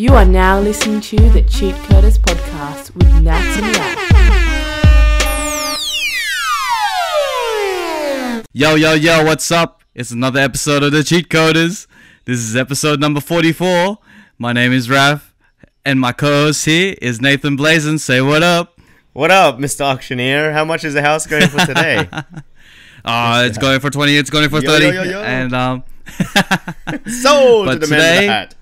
You are now listening to the Cheat Coders podcast with Nats and Raf. Yo, yo, yo, what's up? It's another episode of the Cheat Coders. This is episode number 44. My name is Raf, and my co host here is Nathan Blazin. Say what up. What up, Mr. Auctioneer? How much is the house going for today? Uh, it's going for 20, it's going for 30. yo, yo, yo. And, um, Sold But to the man in today- the hat.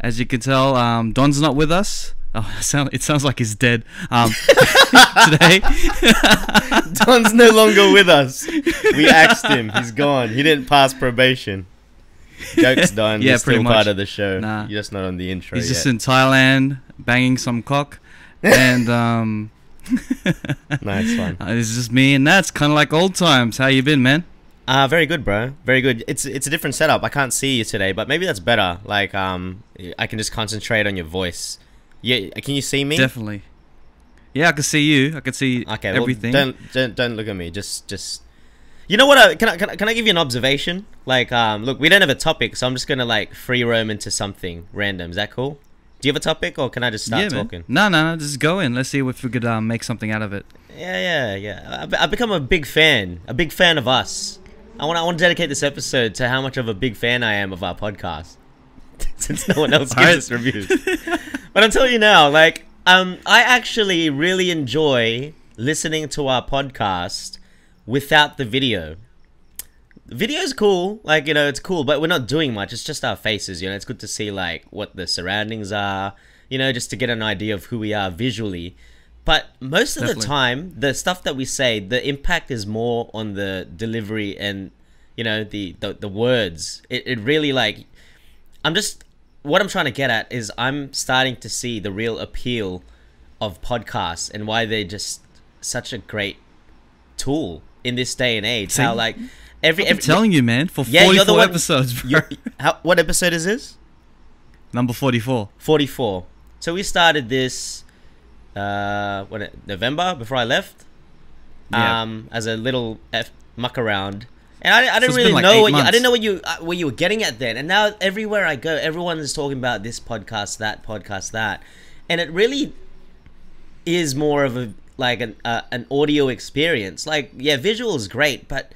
As you can tell, um, Don's not with us. Oh, it, sound, it sounds like he's dead. Um, today, Don's no longer with us. We axed him. He's gone. He didn't pass probation. Joke's done. Yeah, You're pretty still much. part of the show. Nah. You're just not on the intro he's yet. just in Thailand banging some cock. And, um, nice one. uh, it's just me and that's kind of like old times. How you been, man? Uh, very good, bro. Very good. It's it's a different setup. I can't see you today, but maybe that's better. Like, um, I can just concentrate on your voice. Yeah, can you see me? Definitely. Yeah, I can see you. I can see Okay, well, don't, don't don't look at me. Just just. You know what? I, can I can I, can I give you an observation? Like, um, look, we don't have a topic, so I'm just gonna like free roam into something random. Is that cool? Do you have a topic, or can I just start yeah, man. talking? No, no, no. Just go in. Let's see if we could um, make something out of it. Yeah, yeah, yeah. I've, I've become a big fan, a big fan of us. I want I want to dedicate this episode to how much of a big fan I am of our podcast. Since no one else gives us reviews. but I'm telling you now, like, um, I actually really enjoy listening to our podcast without the video. Video's cool, like you know, it's cool, but we're not doing much. It's just our faces, you know. It's good to see like what the surroundings are, you know, just to get an idea of who we are visually. But most of Definitely. the time, the stuff that we say, the impact is more on the delivery and you know the the, the words. It it really like I'm just what I'm trying to get at is I'm starting to see the real appeal of podcasts and why they're just such a great tool in this day and age. See? How like every every I'm telling you, man. For Yeah, you're the 44 one- episodes, bro. you- how, what episode is this? Number 44. 44. So we started this uh when it, November before I left. Yeah. Um as a little F- muck around. And I, I didn't been really like know what you, I didn't know what you uh, what you were getting at then. And now everywhere I go, everyone is talking about this podcast, that podcast, that. And it really is more of a like an uh, an audio experience. Like yeah, visual is great, but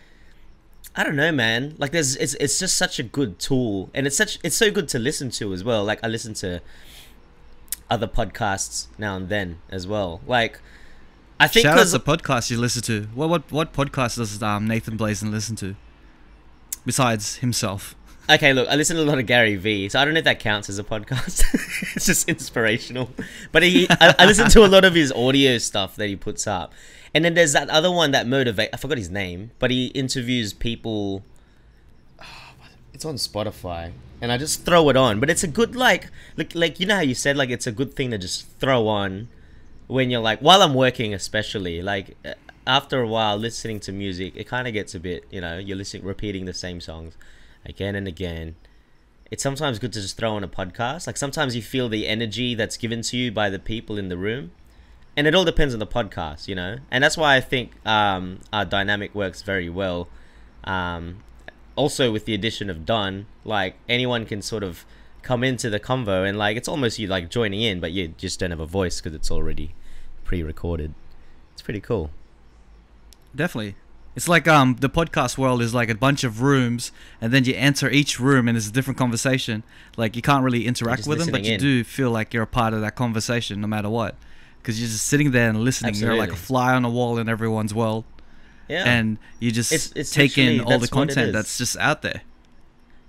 I don't know, man. Like there's it's it's just such a good tool, and it's such it's so good to listen to as well. Like I listen to other podcasts now and then as well. Like I think Shout out to podcasts you listen to. What what what podcast does um, Nathan Blazin listen to? Besides himself. okay, look, I listen to a lot of Gary Vee, so I don't know if that counts as a podcast. it's just inspirational, but he I, I listen to a lot of his audio stuff that he puts up, and then there's that other one that motivate. I forgot his name, but he interviews people. It's on Spotify, and I just throw it on. But it's a good like, like, like you know how you said like it's a good thing to just throw on when you're like while I'm working, especially like uh, after a while listening to music, it kind of gets a bit you know you're listening repeating the same songs again and again. It's sometimes good to just throw on a podcast. Like sometimes you feel the energy that's given to you by the people in the room, and it all depends on the podcast, you know. And that's why I think um, our dynamic works very well. Um, also, with the addition of Don, like anyone can sort of come into the convo, and like it's almost you like joining in, but you just don't have a voice because it's already pre-recorded. It's pretty cool. Definitely. It's like um the podcast world is like a bunch of rooms, and then you enter each room and it's a different conversation. Like you can't really interact with them, but you in. do feel like you're a part of that conversation no matter what, because you're just sitting there and listening. You're like a fly on a wall in everyone's world, Yeah. and you just It's- it's take in all the that's what it content that's just out there.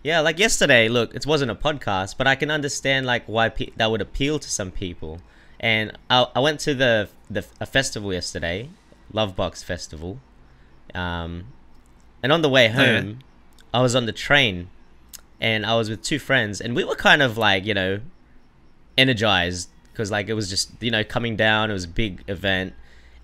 Yeah, like yesterday, look, it wasn't a podcast, but I can understand like why pe- that would appeal to some people. And I, I went to the the a festival yesterday, Lovebox Festival. Um, and on the way Oh, yeah. home, I was on the train, and I was with two friends, and we were kind of like you know, energized because like it was just you know coming down. It was a big event,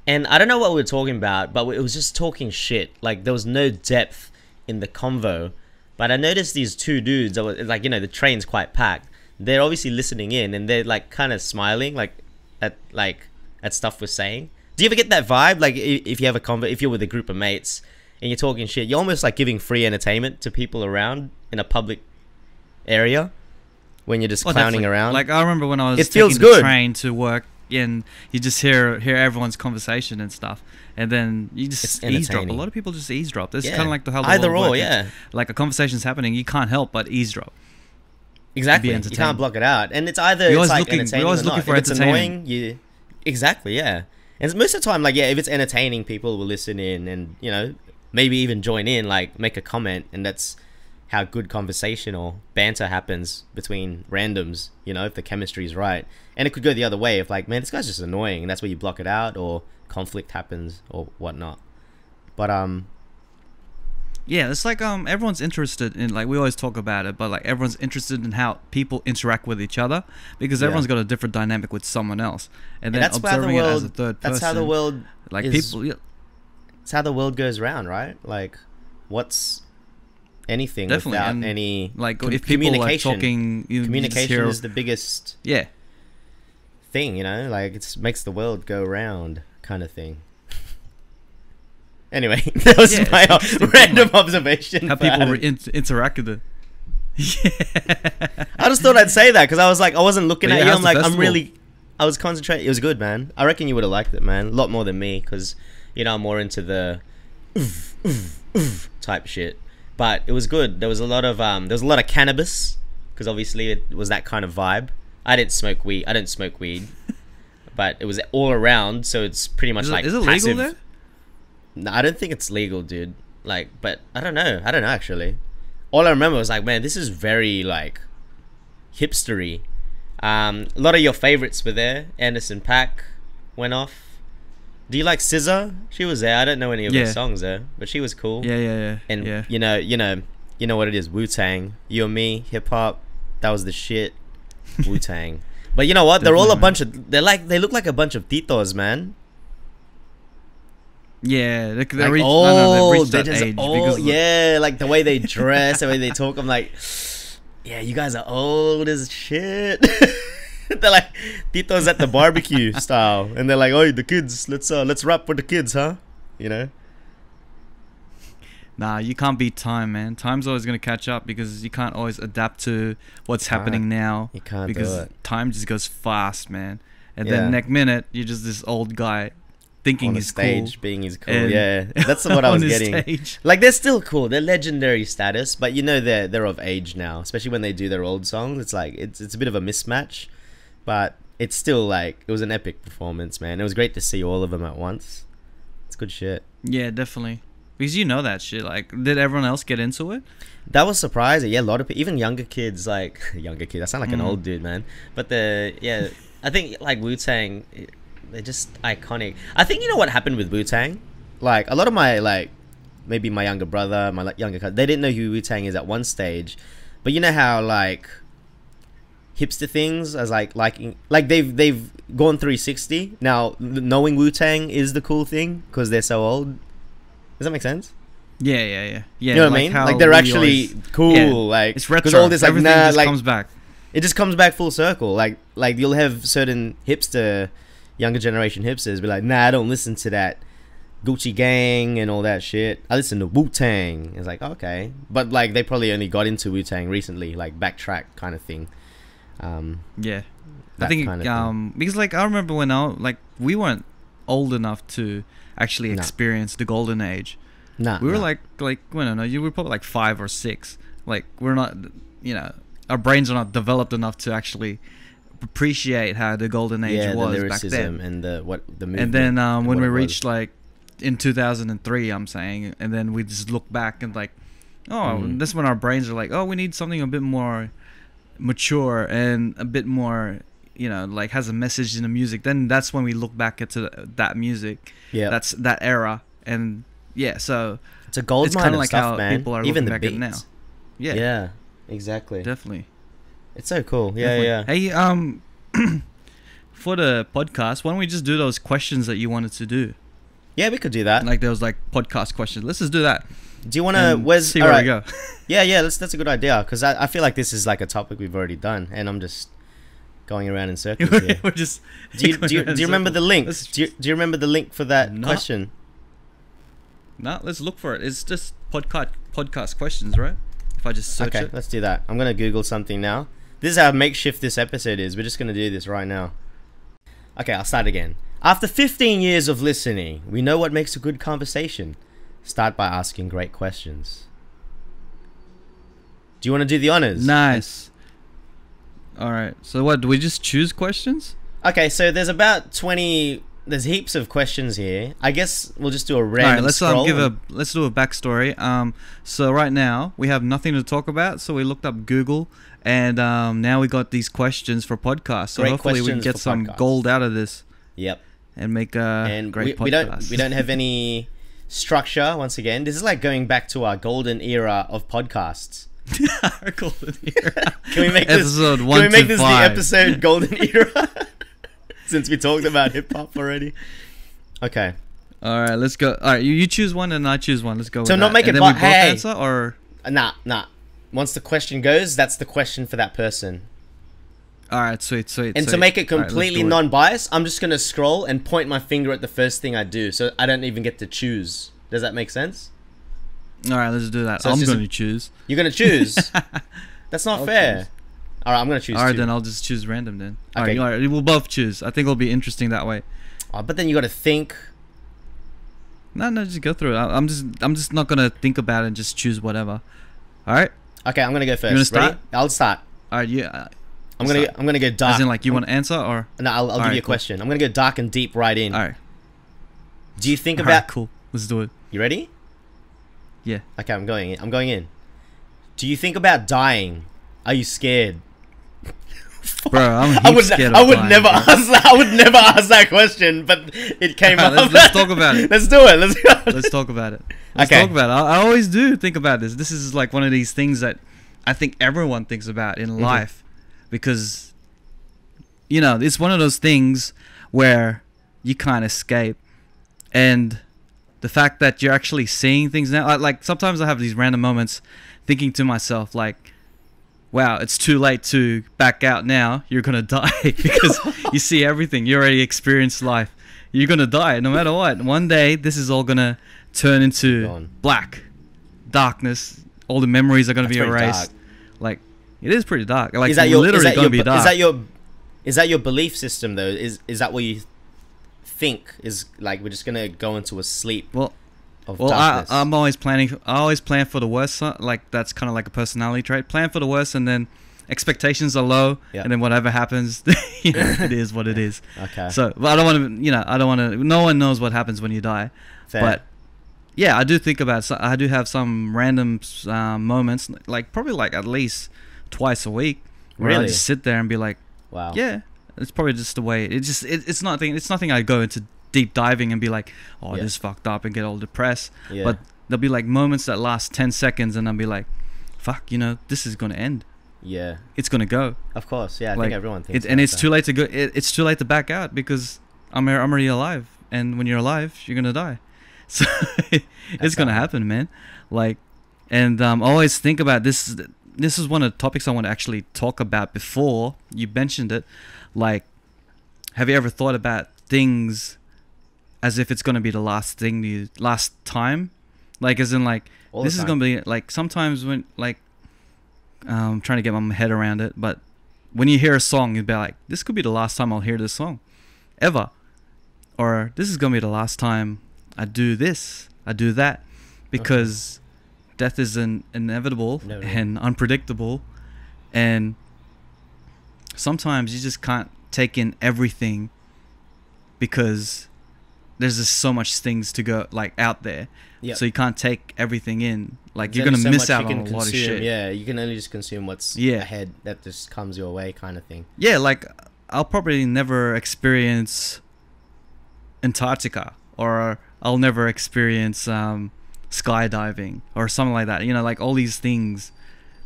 and I don't know what we were talking about, but it was just talking shit. Like there was no depth in the convo. But I noticed these two dudes. I was, like you know the train's quite packed. They're obviously listening in, and they're like kind of smiling, like at like at stuff we're saying. Do you ever get that vibe? Like if you have a convo, if you're with a group of mates and you're talking shit, you're almost like giving free entertainment to people around in a public area. when you're just Oh, clowning definitely. around. Like I remember when I was It feels taking the good. train to work, and you just hear hear everyone's conversation and stuff, and then you It's just eavesdrop. A lot of people just eavesdrop. Is Yeah. kind of like the whole Either or, yeah. Like a conversation's happening, you can't help but eavesdrop. exactly. You can't block it out, and it's either You're it's always like looking- you're always or looking not. for if it's annoying, you exactly yeah. And most of the time, like yeah, if it's entertaining, people will listen in and you know maybe even join in, like make a comment, and that's how good conversation or banter happens between randoms. You know, if the chemistry is right, and it could go the other way. If like, man, this guy's just annoying, and that's where you block it out, or conflict happens, or whatnot. But um, Yeah, it's like um everyone's interested in like we always talk about it, but like everyone's interested in how people interact with each other because Yeah. everyone's got a different dynamic with someone else, and then that's how the observing it as a world. third person. That's how the world. like is- people. Yeah, It's how the world goes round, right? Like, what's anything Definitely, without and, any like com- if people are communication. talking, you, communication is the biggest yeah. thing, you know. Like, it makes the world go round, kind of thing. Anyway, that was Yeah, my random like, observation. how people Adam. re- in- interact with it. Yeah. I just thought I'd say that because I was like, I wasn't looking But at yeah, you. I'm like, I'm really, I was concentrating. It was good, man. I reckon you would have liked it, man. A lot more than me because, you know, I'm more into the type shit. But it was good. There was a lot of um, there was a lot of cannabis because obviously it was that kind of vibe. I didn't smoke weed. I didn't smoke weed, but it was all around, so it's pretty much Is, like it, is it passive. legal there? No, I don't think it's legal, dude. Like, but I don't know. I don't know actually. All I remember was like, man, this is very like hipstery. Um, a lot of your favorites were there. Anderson .Paak went off. Do you like SZA? She was there. I don't know any of her songs though, but she was cool. Yeah, yeah, yeah. And yeah. you know, you know, you know what it is. Wu Tang, you and me, hip hop. That was the shit. Wu Tang. But you know what? They're all a bunch of. They're like they look like a bunch of titos, man. Yeah, they, they like old. no, no, oh, reached they're just age old. because yeah, like the way they dress, the way they talk. I'm like, yeah, you guys are old as shit. they're like Tito's at the barbecue style, and they're like, oh, the kids, let's uh, let's rap for the kids, huh? You know? Nah, you can't beat time, man. Time's always gonna catch up because you can't always adapt to what's happening now. You can't do because time just goes fast, man. And Yeah. then next minute, you're just this old guy thinking he's stage, cool. being he's cool. and- yeah, that's what I was getting. stage. Like they're still cool. They're legendary status, but you know they're they're of age now. Especially when they do their old songs. It's like it's it's a bit of a mismatch, but it's still like it was an epic performance, man. It was great to see all of them at once. It's good shit. Yeah, definitely. Because you know that shit. Like, did everyone else get into it? That was surprising. Yeah, a lot of pe- even younger kids like younger kids. I sound like an Mm. old dude, man. But the yeah, I think like Wu Tang, they're just iconic. I think you know what happened with Wu Tang. Like a lot of my like maybe my younger brother, my like, younger cousin, they didn't know who Wu Tang is at one stage. But you know how like hipster things as like liking like they've they've gone 360 now. Knowing Wu Tang is the cool thing because they're so old. Does that make sense? Yeah, yeah, yeah. Yeah. you know what I mean? Like they're actually always- cool. Yeah, Like it's retro. all this like Everything nah, just like comes back. it just comes back full circle. Like like you'll have certain hipster, younger generation hipsters be like, nah, I don't listen to that Gucci Gang and all that shit. I listen to Wu Tang. It's like okay, but like they probably only got into Wu Tang recently, like backtrack kind of thing. Um, Yeah. I think um because like I remember when I like we weren't old enough to actually No. experience the golden age. nah, We were nah. like like I don't know, you were probably like 5 or 6. Like we're not you know, our brains are not developed enough to actually appreciate how the golden age yeah, the was back lyricism then. and the what the movement And then um and when we reached like in 2003 I'm saying and then we just look back and like oh, Mhm. that's when our brains are like, "Oh, we need something a bit more mature and a bit more you know like has a message in the music then that's when we look back into that music yeah, that's that era and yeah so it's a gold it's mine kinda like stuff, how man. people are Even looking the back at beats. it now. yeah, Yeah, exactly. definitely It's so cool. Yeah, definitely. yeah. hey um for the podcast why don't we just do those questions that you wanted to do Yeah, we could do that. like there was like podcast questions let's just do that do you want to? Where's see all where right. we go Yeah, yeah, that's that's a good idea because I, I feel like this is like a topic we've already done, and I'm just going around in circles here. we're just Do you, do you, do you remember the link? Let's- Do you, do you remember the link for that question? no let's look for it it's just podcast podcast questions right if i just search okay, it let's do that. I'm gonna Google something now. This is how makeshift this episode is. We're just gonna do this right now. Okay, I'll start again. After 15 years of listening, we know what makes a good conversation. Start by asking great questions. Do you want to do the honors? Nice. All right. So what? Do we just choose questions? Okay, so there's about 20. There's heaps of questions here. I guess we'll just do a All random right. Let's um, give a let's do a backstory. Um. So right now we have nothing to talk about. So we looked up Google, and um, now we got these questions for podcasts. So Great hopefully we can get some podcasts. gold out of this Yep. and make a and great we, podcast. we don't we don't have any structure once again. This is like going back to our golden era of podcasts. golden era. Can we make Episode this? one Can we make this five. the episode golden era? Since we talked about hip hop already. Okay. All right. Let's go. All right. You, you choose one and I choose one. Let's go. So not that. make and it then we both hey. answer or. Nah, nah. Once the question goes, that's the question for that person. All right. Sweet. Sweet. And to make it All right, completely it. non-biased, I'm just gonna scroll and point my finger at the first thing I do, so I don't even get to choose. Does that make sense? All right. Let's do that. So I'm going to choose. You're gonna choose. That's not I'll fair. choose. All right, I'm gonna choose. All right. two. Then I'll just choose random. Then. Okay. right. All right. We'll both choose. I think it'll be interesting that way. Oh, but then you got to think. No, no, just go through it. I'm just, I'm just not gonna think about it and just choose whatever. All right. Okay, I'm gonna go 1st wanna start? Ready? I'll start. All right. Yeah. I'm gonna Start. I'm gonna go dark. As in, like, you want to answer or? No, I'll, I'll give Alright, you a cool. question. I'm gonna go dark and deep right in. All right. Do you think All about? right. Cool. Let's do it. You ready? Yeah. Okay, I'm going in. I'm going in. Do you think about dying? Are you scared? Bro, I'm I would, scared I would dying, never bro. ask that. I would never ask that question, but it came up. Let's- let's talk about it. Let's do it. Let's go. Let's talk about it. Let's Okay. talk about it. I, I always do think about this. This is like one of these things that I think everyone thinks about in Mm-hmm. life because you know it's one of those things where you can't escape, and the fact that you're actually seeing things now. I- Like sometimes I have these random moments, thinking to myself like. Wow, it's too late to back out now. You're gonna die because you see everything. You already experienced life. You're gonna die no matter what. One day, this is all gonna turn into Gone. black, darkness. All the memories are gonna That's be erased. Like it is pretty dark. Like is that your? literally Is that gonna your? be dark. Is that your? Is that your belief system though? Is is that what you think? Is like we're just gonna go into a sleep well, of well, I, darkness? I'm always planning. I always plan for the worst. Like that's kind of like a personality trait. Plan for the worst, and then expectations are low, Yeah. and then whatever happens, you know, it is what it is. okay. So, but I don't want to. You know, I don't want to. No one knows what happens when you die. Fair. But yeah, I do think about. I do have some random um, moments, like probably like at least twice a week, where I just sit there and be like, wow. yeah, it's probably just the way. It just it, it's nothing. It's nothing. I go into deep diving and be like, oh, Yeah. this fucked up and get all depressed. Yeah. But there'll be like moments that last ten seconds, and I'll be like, fuck, you know, this is gonna end. yeah. It's gonna go. Of course. Yeah. I like think everyone thinks. it, and it's that. too late to go. It, it's too late to back out because I'm I'm already alive, and when you're alive, you're gonna die. So it's gonna happen, man. Like, and um, always think about this. This is one of the topics I want to actually talk about before you mentioned it. Like, have you ever thought about things as if it's gonna be the last thing you last time? Like, as in like All this is gonna be like sometimes when like um, I'm trying to get my head around it, but when you hear a song, you'd be like, "This could be the last time I'll hear this song, ever," or "This is gonna be the last time I do this, I do that," because death is an inevitable Inevitable. and unpredictable, and sometimes you just can't take in everything because there's just so much things to go like out there Yep. so you can't take everything in like There's you're gonna so miss out on a lot of shit Yeah, you can only just consume what's Yeah. ahead that just comes your way, kind of thing. yeah like i'll probably never experience antarctica or i'll never experience um, skydiving or something like that you know like all these things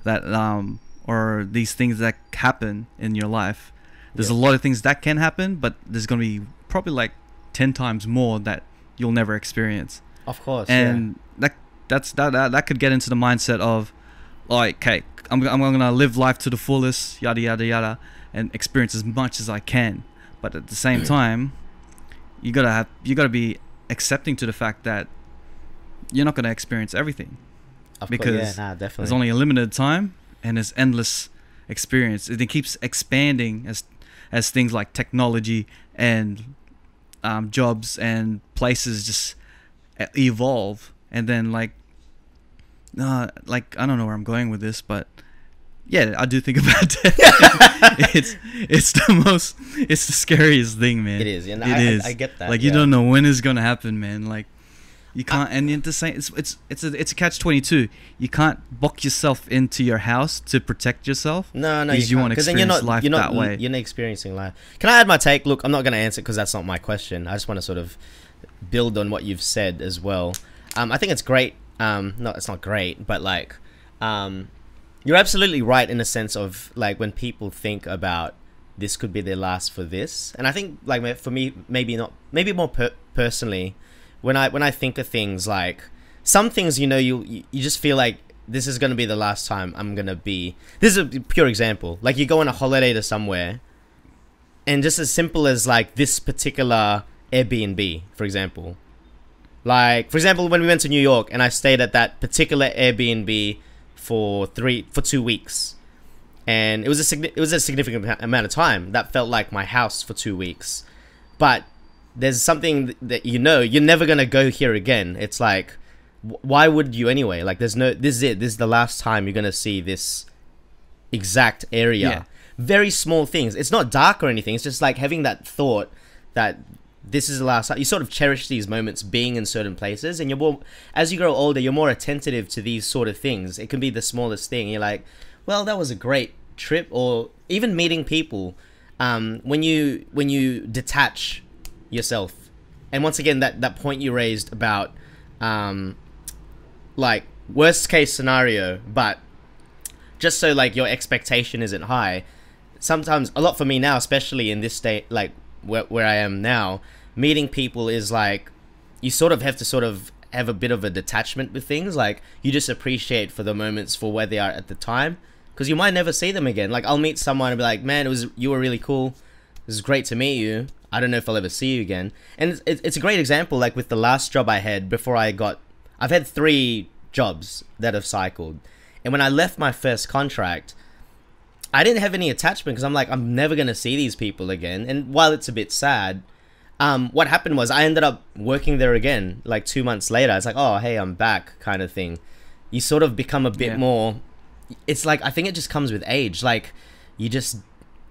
that um or these things that happen in your life there's Yeah. a lot of things that can happen but there's gonna be probably like 10 times more that you'll never experience Of course. and that that's that, that that could get into the mindset of like okay I'm, I'm gonna live life to the fullest yada yada yada and experience as much as i can but at the same time you gotta have you gotta be accepting to the fact that you're not gonna experience everything. Of because course, yeah, nah, definitely. there's only a limited time and there's endless experience. And it keeps expanding as as things like technology and um, jobs and places just evolve. And then like, uh, like I don't know where I'm going with this, but yeah, I do think about death. it's it's the most it's the scariest thing, man. It is, and It I- I- is. I get that, Like you yeah. don't know when it's gonna happen, man. Like you can't, and at the same, it's it's it's a it's a catch twenty two. You can't box yourself into your house to protect yourself. No, no, Because you, you wanna 'cause then you're not, experience life you're not, that way. You're not experiencing life. Can I add my take? Look, I'm not going to answer because that's not my question. I just want to sort of build on what you've said as well. Um, I think it's great. Um, no, it's not great, but like, um, you're absolutely right in the sense of like when people think about this could be their last for this, and I think like for me, maybe not, maybe more per- personally, when I when I think of things like some things, you know, you you just feel like this is gonna be the last time I'm gonna be. This is a pure example. Like you go on a holiday to somewhere, and just as simple as like this particular Airbnb, for example. Like for example, when we went to New York and I stayed at that particular Airbnb for three for two weeks, and it was a it was a significant amount of time. That felt like my house for two weeks, but there's something that you know you're never gonna go here again. It's like, why would you anyway? Like, there's no. This is it. This is the last time you're gonna see this exact area. Yeah. Very small things. It's not dark or anything. It's just like having that thought that this is the last time. You sort of cherish these moments being in certain places, and you're more as you grow older, you're more attentive to these sort of things. It can be the smallest thing. You're like, well, that was a great trip, or even meeting people. Um, when you when you detach yourself, and once again, that that point you raised about um, like worst case scenario, but just so like your expectation isn't high. Sometimes a lot for me now, especially in this state, like where where I am now, meeting people is like you sort of have to sort of have a bit of a detachment with things. Like you just appreciate for the moments for where they are at the time, because you might never see them again. Like I'll meet someone and be like, "Man, it was you were really cool. It was great to meet you. I don't know if I'll ever see you again." And it's, it's a great example. Like with the last job I had before I got, I've had three jobs that have cycled, and when I left my first contract. I didn't have any attachment because I'm like, I'm never gonna see these people again. And while it's a bit sad, um, what happened was I ended up working there again, like two months later. It's like, oh, hey, I'm back, kind of thing. You sort of become a bit Yeah. more. It's like I think it just comes with age. Like you just,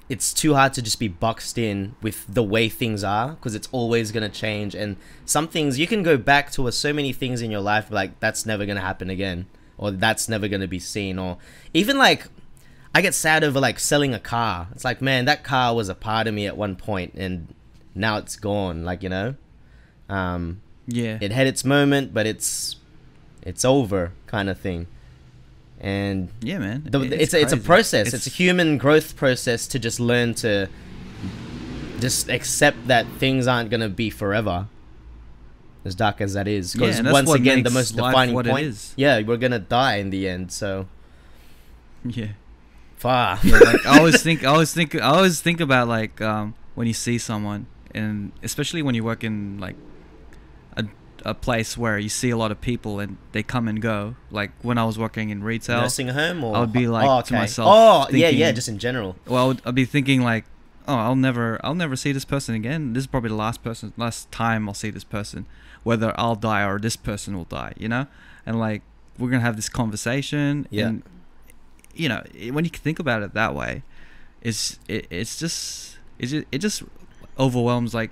it's too hard to just be boxed in with the way things are because it's always gonna change. And some things you can go back to, so many things in your life, like that's never gonna happen again, or that's never gonna be seen, or even like I get sad over like selling a car. It's like, man, that car was a part of me at one point, and now it's gone. Like you know, um, Yeah. it had its moment, but it's it's over, kind of thing. And yeah, man. the, It- it's a, it's a process. It's, a human growth process to just learn to just accept that things aren't gonna be forever. As dark as that is, because that's once again, the most defining point. is. Yeah, we're gonna die in the end. So Yeah. far. Yeah, like I always think, I always think, I always think about like um, when you see someone, and especially when you work in like a place where you see a lot of people and they come and go. Like when I was working in retail, nursing home or I would be like oh, to myself, oh yeah yeah just in general well, I would, I'd be thinking like, oh, I'll never, I'll never see this person again. This is probably the last person, last time I'll see this person, whether I'll die or this person will die. You know, and like we're gonna have this conversation. Yeah. And, you know, when you think about it that way, it's it, it's just it just, it just overwhelms like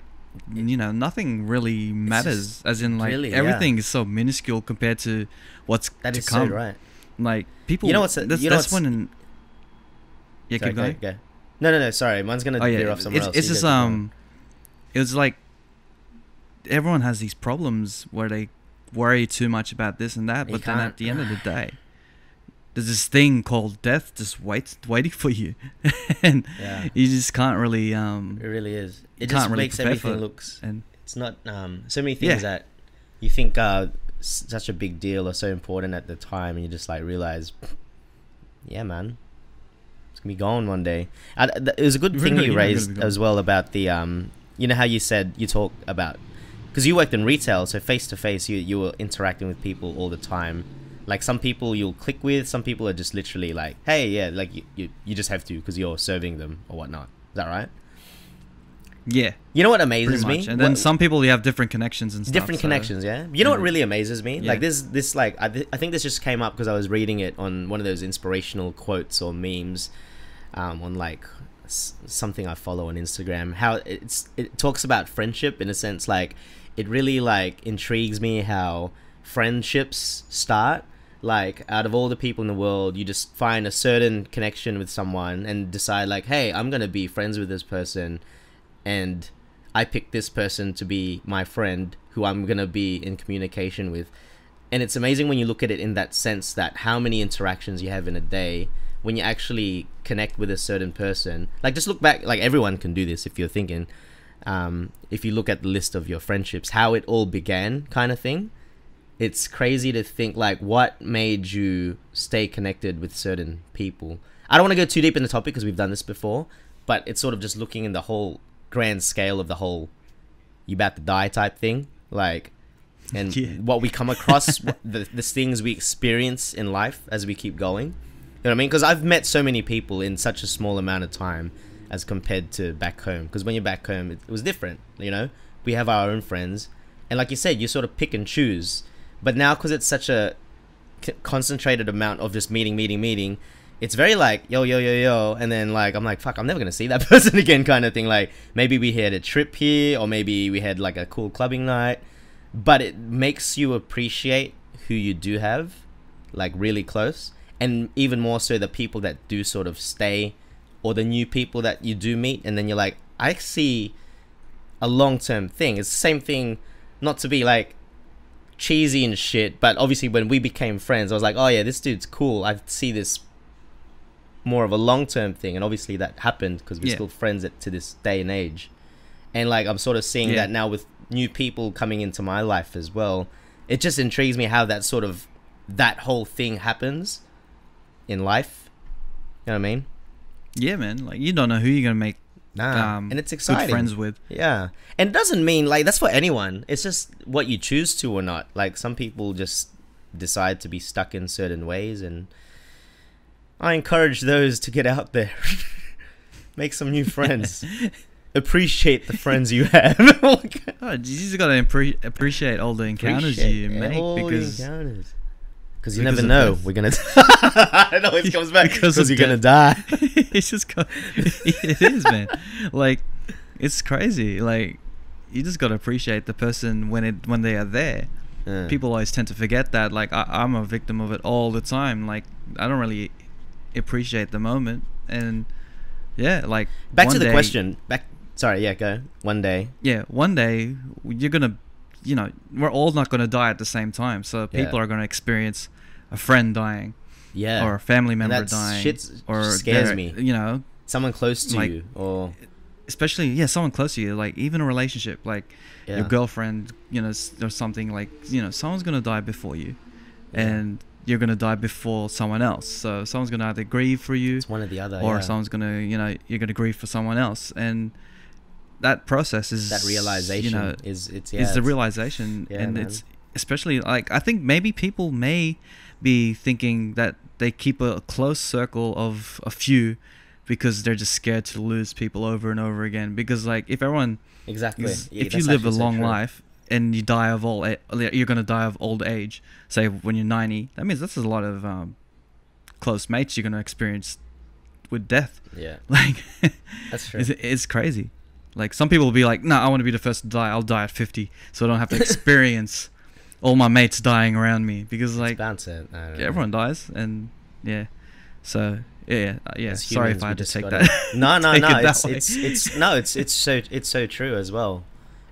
you know nothing really matters as in like really, yeah. everything is so minuscule compared to what's that to is come. so right. Like people You know what's- that's, you know that's what's- when yeah Sorry, keep going. go. no no no sorry mine's gonna oh yeah off somewhere it's, else. it's just go, um it was like everyone has these problems where they worry too much about this and that You but then at the end of the day there's this thing called death just waits waiting for you. And Yeah. you just can't really um it really is. It just really makes everything looks and it's not um so many Yeah. things that you think are such a big deal or so important at the time and you just like realize yeah man. It's gonna be gone one day. I, th- it was a good thing you yeah, raised as well about the um you know how you said you talk about because you worked in retail so face to face you you were interacting with people all the time Like some people you'll click with, some people are just literally like, hey, yeah, like you, you, you just have to because you're serving them or whatnot. Is that right? Yeah, You know what amazes me? And then What- some people you have different connections and stuff. different so- connections yeah you know what really amazes me Yeah. like this this like I, th- I think this just came up because i was reading it on one of those inspirational quotes or memes um, on like s- something i follow on instagram how it's it talks about friendship in a sense like it really like intrigues me how friendships start like out of all the people in the world you just find a certain connection with someone and decide like hey i'm gonna be friends with this person and I pick this person to be my friend who I'm going to be in communication with. And it's amazing when you look at it in that sense that how many interactions you have in a day when you actually connect with a certain person. Like, just look back, like, everyone can do this if you're thinking. Um, if you look at the list of your friendships, how it all began, kind of thing. It's crazy to think, like, what made you stay connected with certain people. I don't want to go too deep in the topic because we've done this before, but it's sort of just looking in the whole grand scale of the whole you about to die type thing like and Yeah. what we come across the, the things we experience in life as we keep going you know what i mean because i've met so many people in such a small amount of time as compared to back home because when you're back home it, it was different you know we have our own friends and like you said you sort of pick and choose but now because it's such a c- concentrated amount of just meeting meeting meeting it's very like yo yo yo yo and then like i'm like fuck i'm never gonna see that person again kind of thing. Like maybe we had a trip here or maybe we had like a cool clubbing night but it makes you appreciate who you do have like really close and even more so the people that do sort of stay or the new people that you do meet and then you're like i see a long-term thing. It's the same thing not to be like cheesy and shit but obviously when we became friends i was like oh yeah this dude's cool i see this more of a long-term thing and obviously that happened because we're Yeah. still friends at, to this day and age and like i'm sort of seeing Yeah. that now with new people coming into my life as well it just intrigues me how that sort of that whole thing happens in life you know what i mean Yeah, man. Like you don't know who you're gonna make nah. um, and it's exciting good friends with. yeah and it doesn't mean like that's for anyone it's just what you choose to or not like some people just decide to be stuck in certain ways and i encourage those to get out there make some new friends appreciate the friends you have Oh, you just gotta appre- appreciate all the encounters you Appreciate make all the because encounters. Because you because never know. We're gonna. I don't know it always comes back Because you're gonna die. it's just it is, man. Like it's crazy. Like you just gotta appreciate the person when it when they are there. Yeah. People always tend to forget that. Like I, I'm a victim of it all the time. Like I don't really appreciate the moment, and yeah, like Back to the day- question. Back. Sorry. Yeah. Go. One day. yeah, one day you're gonna, you know, we're all not gonna die at the same time. So people Yeah. are gonna experience a friend dying Yeah. or a family member that's dying, shit or scares me. You know, Someone close to like- you, or especially yeah, someone close to you, like even a relationship, like yeah. your girlfriend, you know, or something like you know, someone's gonna die before you, Yeah. and you're gonna die before someone else. So someone's gonna either grieve for you, It's one or the other. or someone's gonna, you know, you're gonna grieve for someone else, and that process is that realization you know, is it's yeah. is the realization Yeah, and man. it's especially like i think maybe people may be thinking that they keep a close circle of a few because they're just scared to lose people over and over again because like if everyone exactly. is, Yeah, if you live a actually so long life and you die of old you're going to die of old age say when you're 90 that means that's a lot of um, close mates you're going to experience with death Yeah, like that's true. it's, it's crazy. Like some people will be like, "No, I want to be the first to die. I'll die at 50, so I don't have to experience all my mates dying around me because like. I everyone dies and yeah." So yeah, uh, yeah. As Sorry humans, if I had to take that. No, no, no. it It's, it's it's no, it's it's so it's so true as well,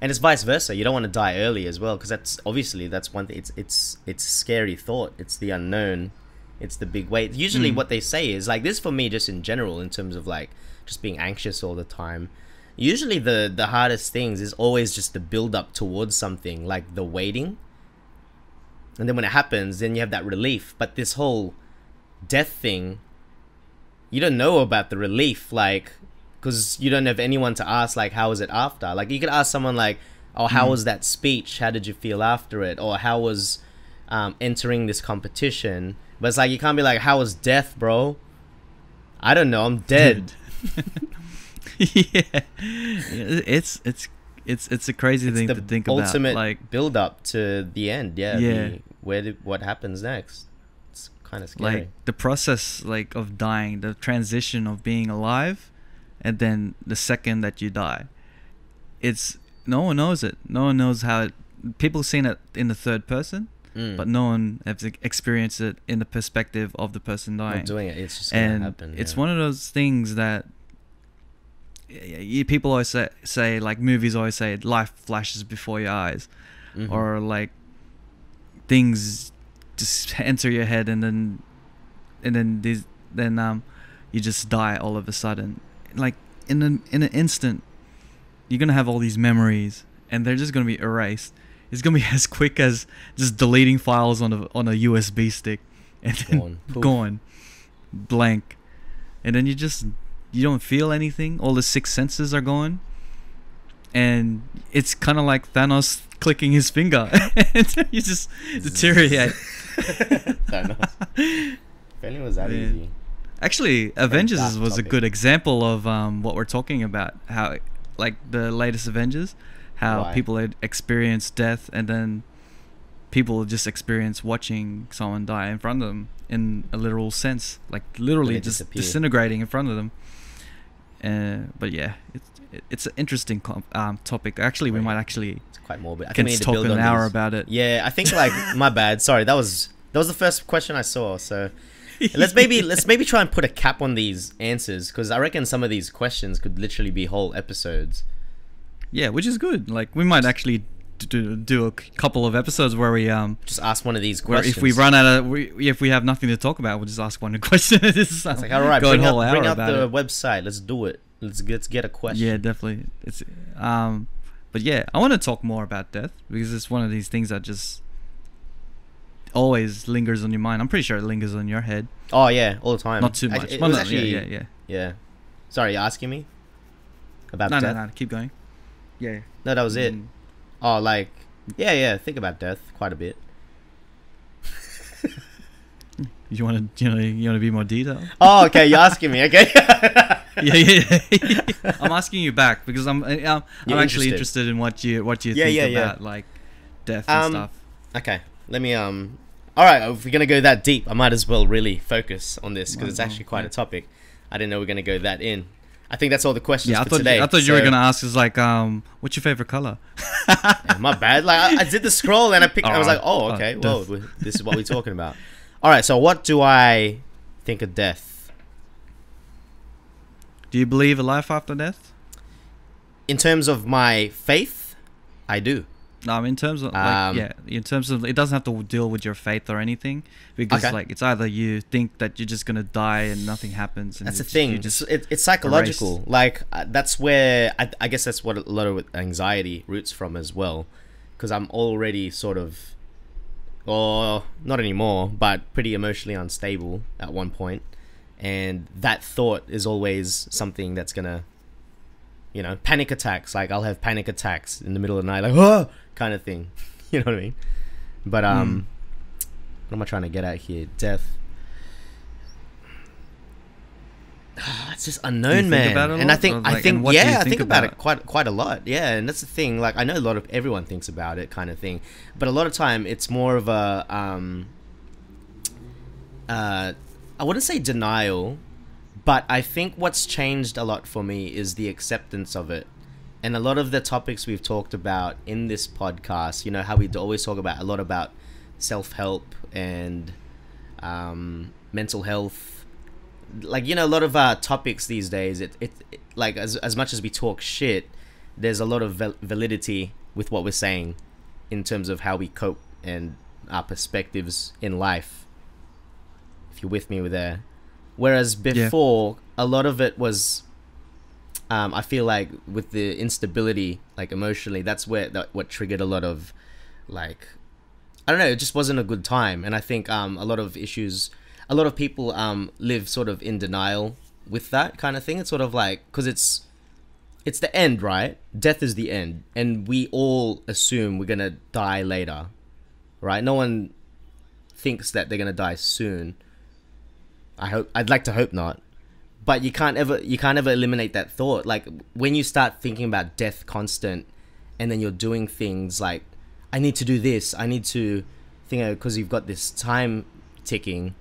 and it's vice versa. You don't want to die early as well because that's obviously that's one thing. It's it's it's scary thought. It's the unknown. It's the big weight. Usually, Mm. what they say is like this for me, just in general, in terms of like just being anxious all the time. Usually, the the hardest things is always just the build up towards something, like the waiting. And then when it happens, then you have that relief. But this whole death thing, you don't know about the relief, like, because you don't have anyone to ask, like, how was it after? Like, you could ask someone, like, oh, how Mm. was that speech? How did you feel after it? Or how was, um, entering this competition. But it's like you can't be like, "How was death, bro?" I don't know. I'm dead. yeah, it's it's it's it's a crazy it's thing to think ultimate about. Like, build up to the end. Yeah. Yeah. the- where what happens next? It's kind of scary. like the process, like of dying, the transition of being alive, and then the second that you die. It's no one knows it. No one knows how it. People seen it in the third person, Mm. but no one has experienced it in the perspective of the person Not dying. doing it. It's just gonna and happen. it's one of those things that people always say, say like movies always say life flashes before your eyes. Mhm. or like things just enter your head and then and then these then um you just die all of a sudden. Like in an in an instant you're gonna have all these memories and they're just gonna be erased. It's gonna be as quick as just deleting files on a on a usb stick and then Gone. Gone. Blank. And then you just you don't feel anything all the six senses are gone and it's kind of like thanos clicking his finger and you just deteriorate Thanos. If only was that Yeah. easy. Actually, Avengers was a good example of um, what we're talking about. How, like the latest Avengers, how Why? people had experienced death, and then people just experience watching someone die in front of them in a literal sense, like literally just disappear. disintegrating in front of them. Uh, but yeah, it's it's an interesting com- um, topic. Actually, we Right. might actually It's quite morbid. I can think talk an hour these. about it. Yeah, I think like my bad. Sorry, that was that was the first question I saw. So let's maybe let's maybe try and put a cap on these answers because I reckon some of these questions could literally be whole episodes. Yeah, which is good. Like we might actually do do a couple of episodes where we um Just ask one of these questions. if we run out of, we, if we have nothing to talk about, we'll just ask one question. it's it's like all right, bring, up, bring up the it. website. Let's do it. Let's get, let's get a question. Yeah, definitely. It's um, but yeah, I want to talk more about death because it's one of these things that just always lingers on your mind. I'm pretty sure it lingers on your head. Oh yeah, all the time. Not too much. It, Well, no, actually, yeah, yeah, yeah. yeah. Sorry, asking me about No, no, death? no. Keep going. Yeah. No, that was it. Mm. Oh, like yeah, yeah. Think about death quite a bit. You want to, you know, you want to be more detailed? Oh, okay. You're asking me. Okay. yeah, yeah, yeah. I'm asking you back because I'm, I'm, I'm You're actually interested. interested in what you, what you Yeah, think yeah, yeah. about like death and Um, stuff. Okay, let me um. All right, if we're gonna go that deep, I might as well really focus on this because it's actually quite yeah. a topic. I didn't know we are gonna go that in. I think that's all the questions Yeah, I for thought today. I thought you were gonna ask is like um, what's your favorite color? Yeah, my bad. Like I, I did the scroll and I picked. I was like, oh, okay. Well, this is what we're talking about. All right. So what do I think of death Do you believe a life after death? in terms of my faith? I do. No, in terms of like, Um, yeah, in terms of it doesn't have to deal with your faith or anything because Okay. like it's either you think that you're just gonna die and nothing happens. And That's the thing. Just it, it's psychological. Like uh, that's where I, I guess that's what a lot of anxiety roots from as well, because I'm already sort of, or not anymore, but pretty emotionally unstable at one point, and that thought is always something that's gonna, you know, panic attacks. Like I'll have panic attacks in the middle of the night, like oh, kind of thing. You know what I mean? But um, what am I trying to get at here? Death. it's just unknown, man. about it a and I think Or, I think and what do you yeah, I think think about, about it quite quite a lot. Yeah, and that's the thing. Like I know a lot of everyone thinks about it, kind of thing. But a lot of time, it's more of a um, uh, I wouldn't say denial, but I think what's changed a lot for me is the acceptance of it. And a lot of the topics we've talked about in this podcast, you know, how we always talk about a lot about self help and um, mental health. Like, you know, a lot of uh, topics these days, it, it, it like, as, as much as we talk shit, there's a lot of val- validity with what we're saying in terms of how we cope and our perspectives in life. If you're with me with there. Whereas before, a lot of it was um, I feel like with the instability, like emotionally, that's where that what triggered a lot of, like, I don't know, it just wasn't a good time, and I think um, a lot of issues, a lot of people um, live sort of in denial with that kind of thing. It's sort of like because it's it's the end, right? Death is the end, and we all assume we're gonna die later, right? No one thinks that they're gonna die soon. I hope I'd like to hope not. But you can't ever you can't ever eliminate that thought. Like when you start thinking about death constant and then you're doing things like I need to do this, I need to think because you've got this time ticking.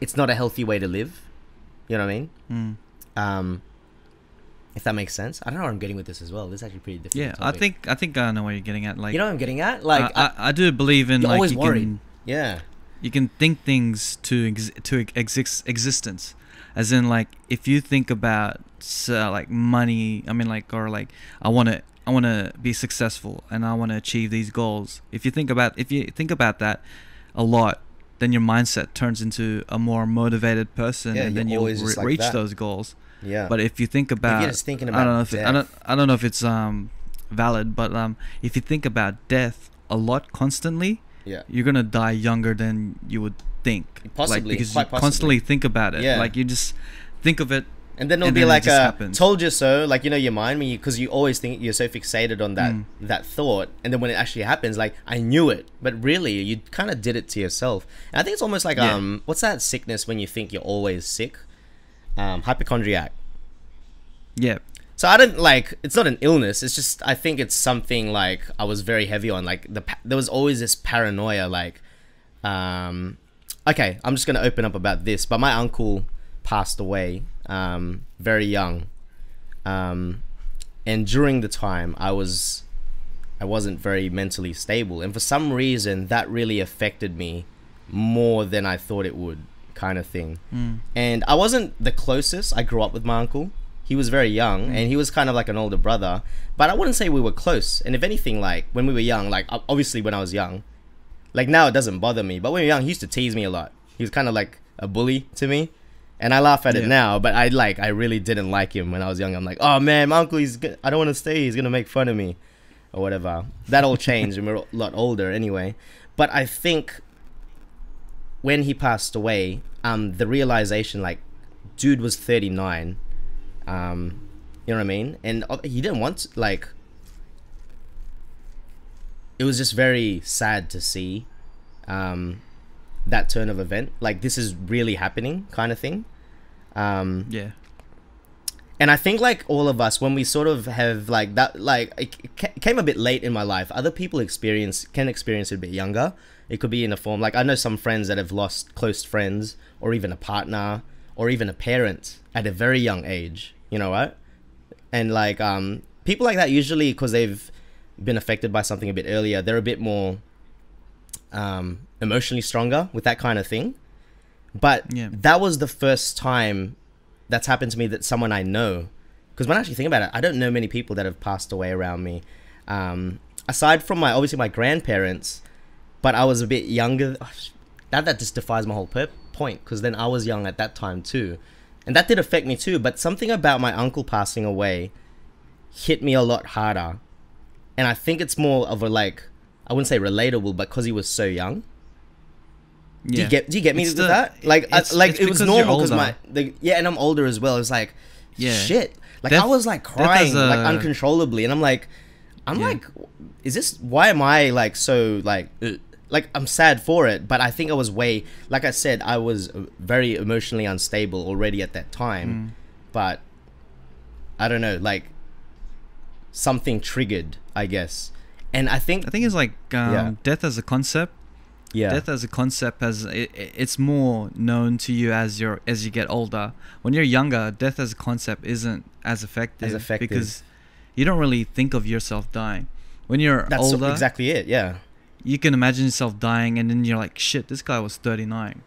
It's not a healthy way to live. You know what I mean? Mm. Um if that makes sense. I don't know where I'm getting with this as well. This is actually pretty difficult. Yeah, I think I think I know where you're getting at. Like, you know what I'm getting at? Like I, I, I do believe in you're like always you worried. can yeah. You can think things to ex- to exist existence, as in like if you think about uh, like money. I mean like or like I want to I want to be successful and I want to achieve these goals. If you think about if you think about that a lot, then your mindset turns into a more motivated person, Yeah, and then you'll re- like reach that. those goals. Yeah. But if you think about, thinking I don't know if it, I don't. I don't know if it's um valid, but um if you think about death a lot constantly, yeah. you're gonna die younger than you would think. Possibly, like, because you constantly think about it. Yeah. Like you just think of it. And then it'll And be then it like just a happens. told you so, like you know your mind when you because you always think you're so fixated on that Mm. that thought, and then when it actually happens, like I knew it, but really you kind of did it to yourself. And I think it's almost like Yeah. um, what's that sickness when you think you're always sick? Um, hypochondriac. Yeah. So I don't like it's not an illness. It's just I think it's something like I was very heavy on. Like the there was always this paranoia. Like, um, okay, I'm just gonna open up about this. But my uncle passed away um, very young, um, and during the time I was I wasn't very mentally stable, and for some reason that really affected me more than I thought it would, kind of thing Mm. and I wasn't the closest. I grew up with my uncle. He was very young, and he was kind of like an older brother. But I wouldn't say we were close. And if anything, like when we were young, like obviously when I was young, like now it doesn't bother me. But when we were young, he used to tease me a lot. He was kind of like a bully to me, and I laugh at it now. But I like I really didn't like him when I was young. I'm like, oh man, my uncle, he's I don't want to stay. He's gonna make fun of me, or whatever. That all changed when we we're a lot older, anyway. But I think when he passed away, um, the realization like, dude was 39, um, you know what I mean, and uh, he didn't want to, like. It was just very sad to see, um, that turn of event. Like this is really happening, kind of thing. Um, Yeah. and I think like all of us, when we sort of have like that, like it came a bit late in my life. Other people experience can experience it a bit younger. It could be in a form like I know some friends that have lost close friends, or even a partner, or even a parent at a very young age. You know what? And like um, people like that usually because they've been affected by something a bit earlier, they're a bit more um, emotionally stronger with that kind of thing. But Yeah. that was the first time that's happened to me that someone I know. Because when I actually think about it, I don't know many people that have passed away around me. Um, aside from my obviously my grandparents, but I was a bit younger. That that just defies my whole per- point. Because then I was young at that time too, and that did affect me too. But something about my uncle passing away hit me a lot harder, and I think it's more of a like I wouldn't say relatable, but because he was so young. Do Yeah. you get do you get me It's with the- that? Like I, like it was normal because my the, yeah, and I'm older as well. It's like Yeah. shit. Like Death- I was like crying has like uncontrollably, and I'm like, I'm Yeah. like, is this why am I like so like uh, like I'm sad for it, but I think I was way like I said I was very emotionally unstable already at that time, Mm. but I don't know like something triggered I guess, and I think I think it's like um, Yeah. death as a concept. yeah Death as a concept as it, it- it's more known to you as you as you get older. When you're younger, death as a concept isn't as effective, effective. because you don't really think of yourself dying. When you're that's older, exactly it. Yeah, you can imagine yourself dying, and then you're like, "Shit, this guy was 39."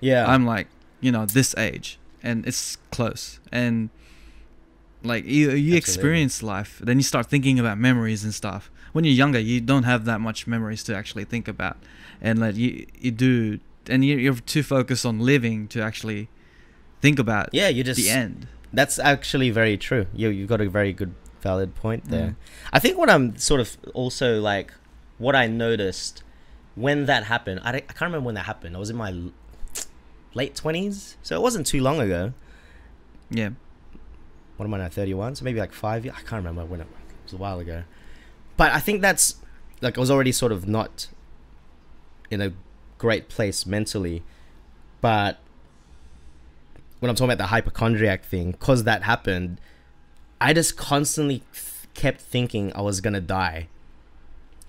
yeah. I'm like, you know, this age, and it's close, and like you you Absolutely. experience life, then you start thinking about memories and stuff. When you're younger, you don't have that much memories to actually think about, and like you you do, and you- you're too focused on living to actually think about yeah, you just the end. That's actually very true. You you've got a very good valid point there. Mm. I think what I'm sort of also like what I noticed when that happened. I, I can't remember when that happened. I was in my late twenties, so it wasn't too long ago. Yeah, What am I now? Thirty one, so maybe like five years. I can't remember when it, it was a while ago. But I think that's like I was already sort of not in a great place mentally, but when I'm talking about the hypochondriac thing, because that happened, I just constantly th- kept thinking I was gonna die.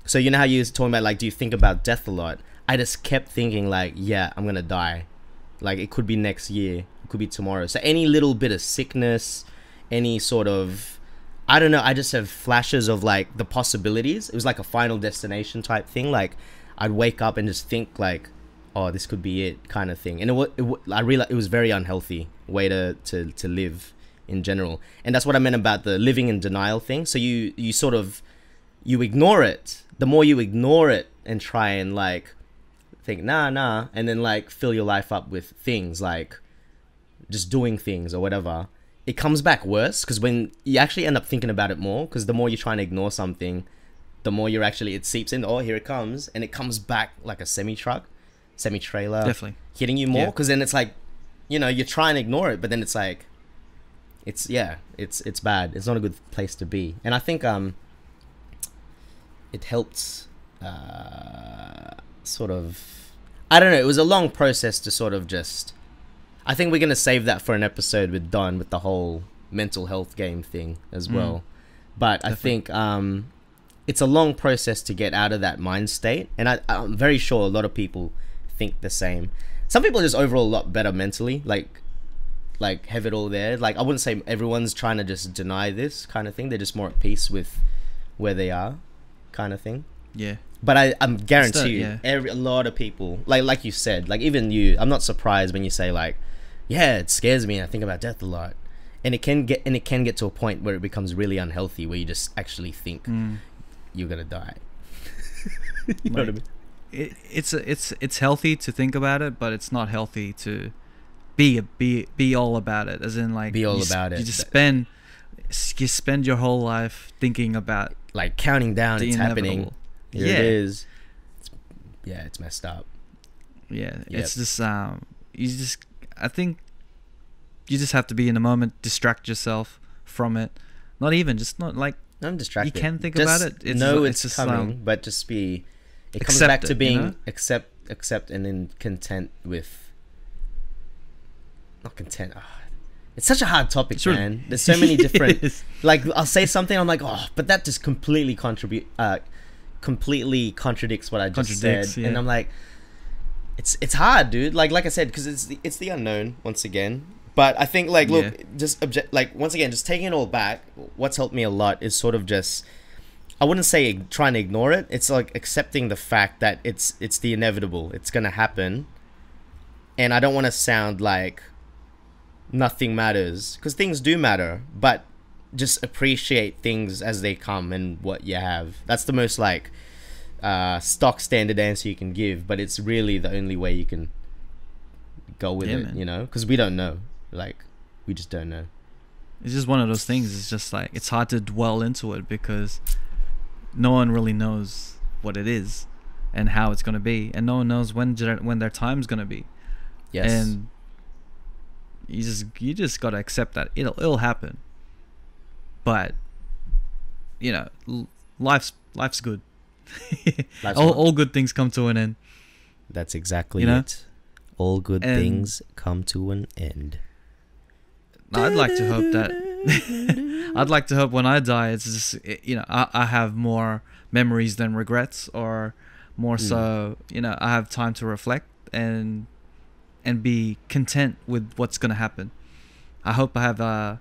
So you know how you was talking about like, do you think about death a lot? I just kept thinking like, yeah, I'm gonna die. Like it could be next year, it could be tomorrow. So any little bit of sickness, any sort of, I don't know. I just have flashes of like the possibilities. It was like a final destination type thing. Like I'd wake up and just think like, oh, this could be it, kind of thing. And it, it I realized it was very unhealthy way to to to live in general. And that's what I meant about the living in denial thing. So you you sort of you ignore it. The more you ignore it and try and like think nah nah, and then like fill your life up with things like just doing things or whatever, it comes back worse because when you actually end up thinking about it more, because the more you're trying to ignore something, the more you're actually it seeps in. Oh, here it comes, and it comes back like a semi truck, semi trailer, Definitely. hitting you more. Yeah. Because then it's like, you know, you're trying to ignore it, but then it's like, it's yeah, it's it's bad. It's not a good place to be. And I think um, it helped uh, sort of, I don't know. It was a long process to sort of just. I think we're gonna save that for an episode with Don with the whole mental health game thing as Mm. well. But I think um, it's a long process to get out of that mind state, and I, I'm very sure a lot of people think the same. Some people are just overall a lot better mentally, like like have it all there. Like I wouldn't say everyone's trying to just deny this kind of thing. They're just more at peace with where they are, kind of thing. Yeah. But I, I'm guarantee you, yeah. every a lot of people, like like you said, like even you, I'm not surprised when you say like, yeah, it scares me. and I think about death a lot, and it can get and it can get to a point where it becomes really unhealthy, where you just actually think Mm. you're gonna die. you know what I mean? It, it's it's it's healthy to think about it, but it's not healthy to be a, be be all about it. As in, like Be all you about it. You just spend you spend your whole life thinking about Like counting down, the it's happening. Here yeah, it is. It's, yeah, it's messed up. yeah. Yep. It's just um, you just I think you just have to be in the moment, distract yourself from it. Not even just not like I'm distracted. You can think Just about it. It's know it's, it's coming, um, but just be. It comes back to it, you being know? accept, accept, and then content with. Not content. ah. It's such a hard topic, man. There's so many different. Yes. like I'll say something, I'm like, oh, but that just completely contribute, uh, completely contradicts what I just said, yeah. and I'm like, it's it's hard, dude. Like like I said, because it's the, it's the unknown once again. But I think like look, Yeah. just object like once again, just taking it all back. What's helped me a lot is sort of just. I wouldn't say trying to ignore it. It's like accepting the fact that it's it's the inevitable. It's gonna happen, and I don't want to sound like nothing matters because things do matter. But just appreciate things as they come and what you have. That's the most like uh, stock standard answer you can give. But it's really the only way you can go with Yeah, it. man. You know, because we don't know. Like we just don't know. It's just one of those things. It's just like it's hard to dwell into it because no one really knows what it is and how it's gonna be, and no one knows when their, when their time's gonna be. Yes. And you just you just gotta accept that it'll it'll happen. But you know, life's life's good. Life's all, all good things come to an end. That's exactly You know? it. All good And- things come to an end. I'd like to hope that I'd like to hope when I die, it's just you know I, I have more memories than regrets, or more Mm. so you know I have time to reflect and and be content with what's gonna happen. I hope I have a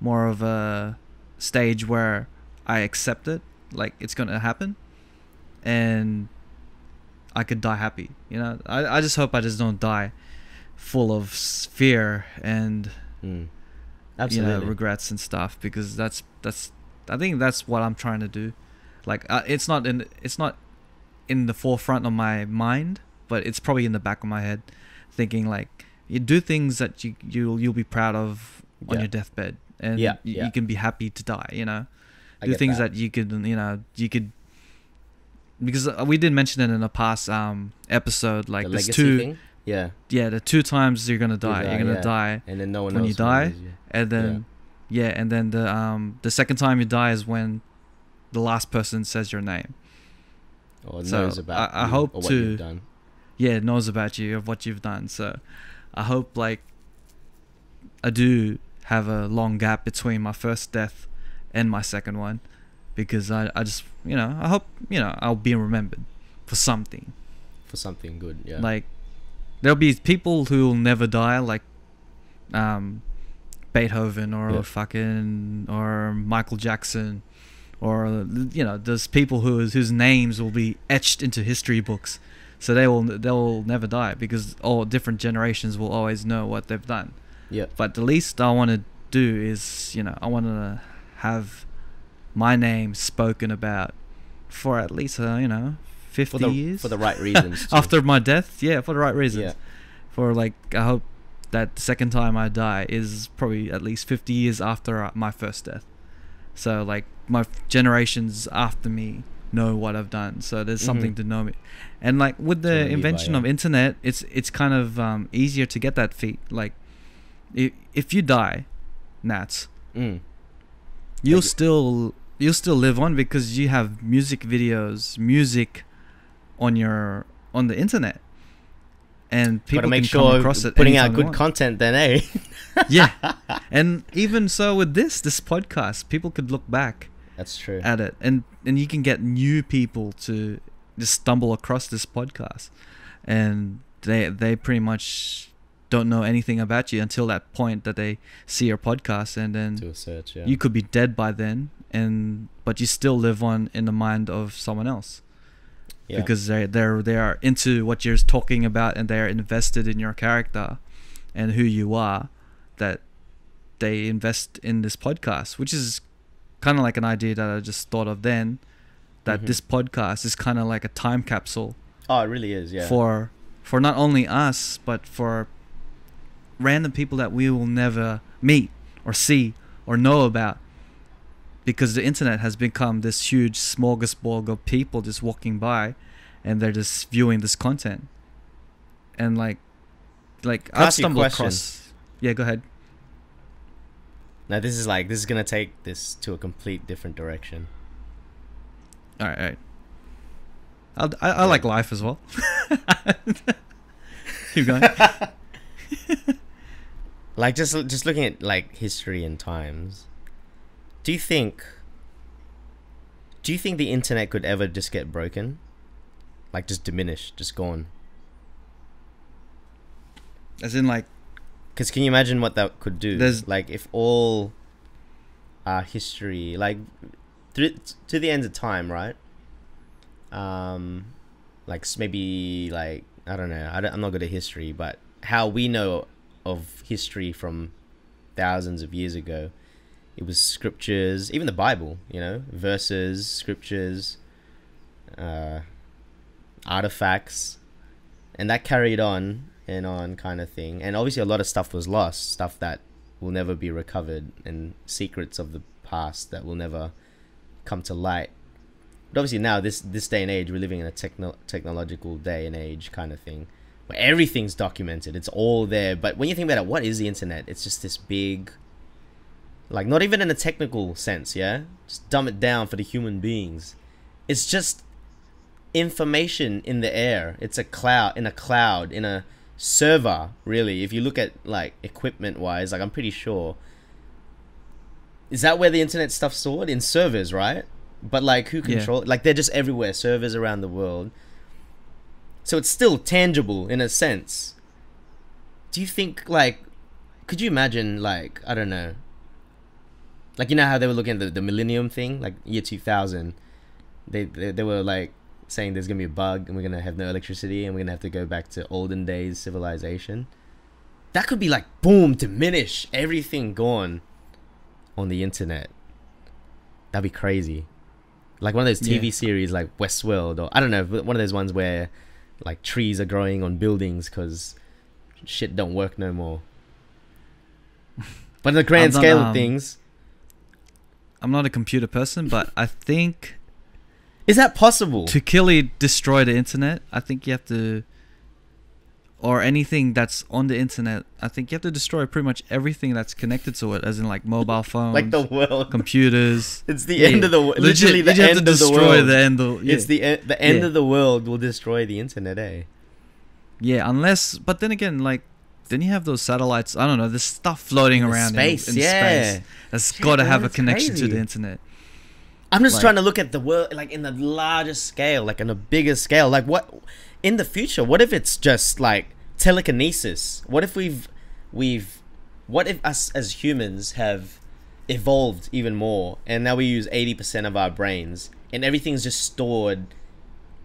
more of a stage where I accept it, like it's gonna happen, and I could die happy. You know, I I just hope I just don't die full of fear and Mm. you know regrets and stuff because that's that's I think that's what I'm trying to do. Like uh, it's not in it's not in the forefront of my mind, but it's probably in the back of my head, thinking like you do things that you you'll you'll be proud of on Yeah. your deathbed, and Yeah, you, yeah. you can be happy to die. You know, I do things that. you could you know you could because uh, we did mention it in a past um episode like the there's two thing. Yeah. yeah the two times you're gonna die, die, you're gonna yeah. die And then no one When you die, you. and then yeah. and then the um the second time you die is when the last person says your name or So, knows about I- I hope or what to- you've done. Yeah knows about you of what you've done. So I hope like I do have a long gap between my first death and my second one because I, I just you know I hope you know I'll be remembered for something For something good, yeah. like there'll be people who will never die like um Beethoven or Yeah. fucking or Michael Jackson or you know there's people whose whose names will be etched into history books so they will they'll never die because all different generations will always know what they've done yeah. but the least I want to do is, you know, I want to have my name spoken about for at least, uh, you know, 50 For the years. for the right reasons. After my death, yeah, for the right reasons. Yeah. For like, I hope that the second time I die is probably at least 50 years after uh, my first death. So, like, my generations after me know what I've done. So there's something Mhm. to know me. And like with the invention of internet, it's it's kind of um, easier to get that feat. Like, if if you die, Nats, Mm. you'll Like- still you'll still live on because you have music videos, music on your on the internet, and people make can come sure across it. putting out good content then, eh? yeah, and even so with this this podcast, people could look back That's true. at it, and and you can get new people to just stumble across this podcast, and they they pretty much don't know anything about you until that point that they see your podcast, and then search, yeah. you could be dead by then and but you still live on in the mind of someone else yeah. because they they're they are into what you're talking about and they're invested in your character and who you are that they invest in this podcast which is kind of like an idea that I just thought of then that Mhm. this podcast is kind of like a time capsule oh, it really is, yeah. for for not only us but for random people that we will never meet or see or know about because the internet has become this huge smorgasbord of people just walking by and they're just viewing this content and like like I i've ask you a stumbled question? across yeah go ahead now this is like this is gonna take this to a complete different direction. all right all right I'll, I, I like life as well keep going Like just just looking at like history and times. Do you think do you think the internet could ever just get broken? Like just diminish, just gone? as in like Because can you imagine what that could do? There's- like if all our history, like to the end of time, right? Um, like maybe like I don't know. I don't, I'm not good at history, but how we know of history from thousands of years ago, it was scriptures, even the Bible. You know, verses, scriptures, uh, artifacts, and that carried on and on kind of thing. And obviously, a lot of stuff was lost, stuff that will never be recovered, and secrets of the past that will never come to light. But obviously, now this this day and age, we're living in a techno- technological day and age kind of thing, where everything's documented. It's all there. But when you think about it, what is the internet? It's just this big, like not even in a technical sense, yeah. Just dumb it down for the human beings. It's just information in the air. It's a cloud in a cloud in a server. Really, if you look at like equipment wise, like I'm pretty sure. Is that where the internet stuff's stored in servers, right? But like, who Yeah. control? Like, they're just everywhere, servers around the world. So it's still tangible in a sense. Do you think like, could you imagine like I don't know. Like you know how they were looking at the, the millennium thing, like year two thousand. They, they they were like saying there's gonna be a bug and we're gonna have no electricity and we're gonna have to go back to olden days civilization. That could be like boom, diminish everything gone on the internet. That'd be crazy. Like one of those TV Yeah. series like Westworld or I don't know, one of those ones where like trees are growing on buildings because shit don't work no more. But in the grand scale of um, things, i'm not a computer person but i think is that possible? to killy destroy the internet, I think you have to, or anything that's on the internet. I think you have to destroy pretty much everything that's connected to it, as in like mobile phones, like the world. computers. It's the Yeah, end of the wo- legit, literally the end of the destroy world. the end of. Yeah. It's the e- the end Yeah. of the world will destroy the internet, eh? Yeah, unless, but then again, like, then you have those satellites. I don't know. There's stuff floating In around space, in, in yeah. space that's got to have a connection to the internet. I'm just Like- trying to look at the world like in the largest scale, like in a bigger scale. Like what in the future? What if it's just like telekinesis? What if we've we've what if us as humans have evolved even more and now we use 80% of our brains and everything's just stored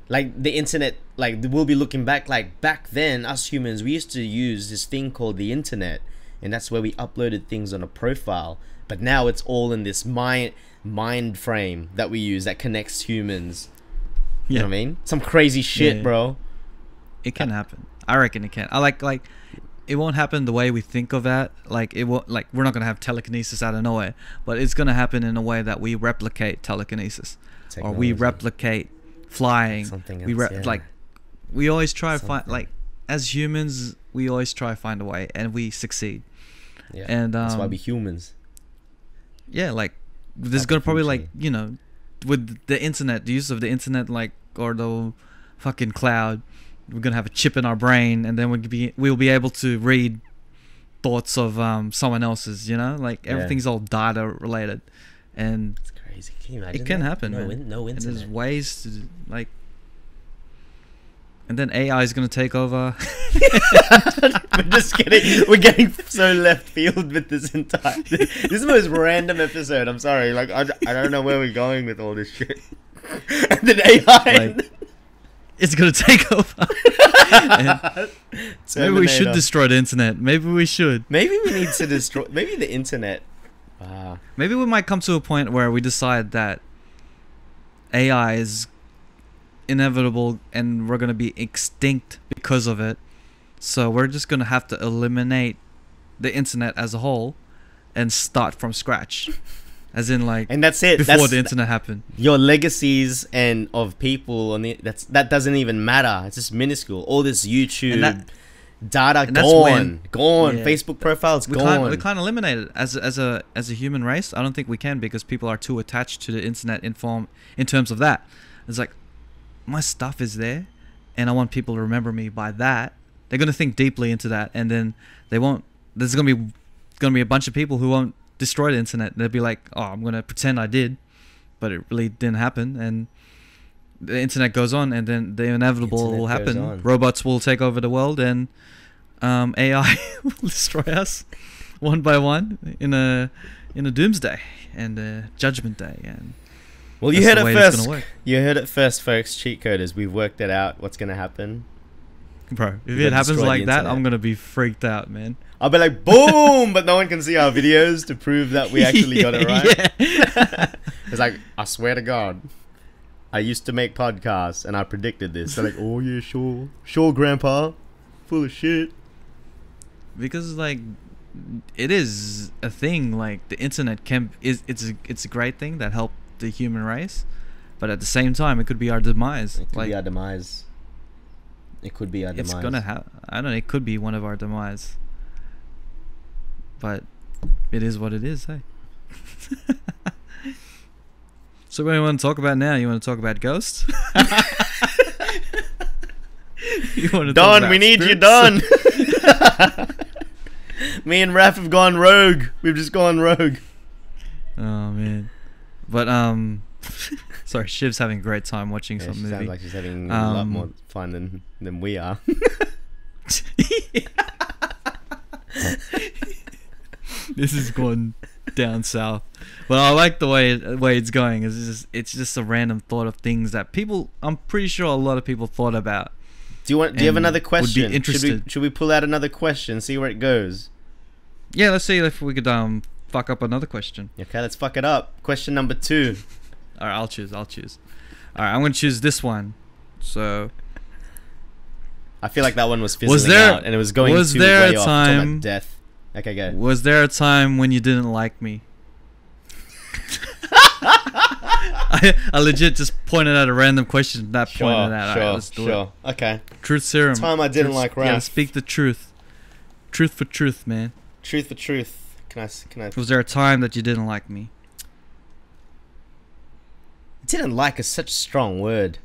like the internet like we'll be looking back like back then us humans we used to use this thing called the internet and that's where we uploaded things on a profile but now it's all in this mind mind frame that we use that connects humans you Yeah, know what i mean some crazy shit Yeah. bro it can happen. I reckon it can. I like like it won't happen the way we think of that. Like it won't like we're not gonna have telekinesis out of nowhere, but it's gonna happen in a way that we replicate telekinesis, or we replicate flying. Something we re- yeah. like we always try to find like as humans we always try to find a way and we succeed. yeah and, that's why um, we humans Yeah, like there's gonna probably like you know with the internet, the use of the internet, like or the fucking cloud, we're gonna have a chip in our brain, and then we'll be we'll be able to read thoughts of um someone else's. You know, like Yeah. everything's all data related, and it's crazy can you imagine it can that? happen, no, man. in- no and there's ways to like. And then AI is gonna take over. we're just getting we're getting so left field with this entire this is the most random episode i'm sorry like i, I don't know where we're going with all this shit and then ai Like, it's gonna take over. Maybe we should destroy the internet. Maybe we should. maybe we need to destroy maybe the internet ah Maybe we might come to a point where we decide that AI is inevitable and we're going to be extinct because of it. So we're just going to have to eliminate the internet as a whole and start from scratch. As in like and that's it before that's the internet happened. your legacies and of people on the that's that doesn't even matter it's just minuscule all this youtube And that- data and gone when- gone yeah. facebook profiles We gone can't we can't eliminate it as as a as a human race. I don't think we can because people are too attached to the internet in form in terms of that. It's like my stuff is there, and I want people to remember me by that. They're gonna think deeply into that, and then they won't. There's gonna be gonna be a bunch of people who won't destroy the internet. They'll be like, "Oh, I'm gonna pretend I did," but it really didn't happen, and the internet goes on, and then the inevitable Internet will happen. Robots will take over the world, and um, AI will destroy us one by one in a in a doomsday and a judgment day, and well you that's heard it first you heard it first folks cheat coders we've worked it out what's gonna happen bro. If We're it happens like that. I'm gonna be freaked out, man. I'll be like, boom, but no one can see our videos to prove that we actually got it right. Yeah. It's like, I swear to God, I used to make podcasts and I predicted this. They're like, oh yeah, sure, sure, Grandpa, full of shit. because like it is a thing like the internet can is it's a, it's a great thing that helped the human race but at the same time it could be our demise It could like be our demise. It could be our it's demise. It's gonna have i don't know it could be one of our demise but it is what it is hey so what do you want to talk about now you want to talk about ghosts you want to talk Don, we about need you, spirits? Don. Me and Raf have gone rogue. We've just gone rogue. Oh man, but um, sorry, Shiv's having a great time watching Yeah, some she movie. sounds like she's having a lot Um, more fun than, than we are. this is going down south, but I like the way way it's going. It's just it's just a random thought of things that people. I'm pretty sure a lot of people thought about. Do you want? Do you have another would be question? Should we interested. should we pull out another question? See where it goes. Yeah, let's see if we could um fuck up another question. Okay, let's fuck it up. Question number two. All right, I'll choose. I'll choose. All right, I'm gonna choose this one. So I feel like that one was fizzling Was there- out, and it was going was too there way a off. time- death. Okay, go. Was there a time when you didn't like me? I, I legit just pointed out a random question that Sure, pointed out. sure, do sure. Okay. Truth serum. Time I didn't Truth- like Yeah, speak the truth. Truth for truth, man. Truth for truth. Can I? s- Can I? Was there a time that you didn't like me? Didn't like is such a strong word.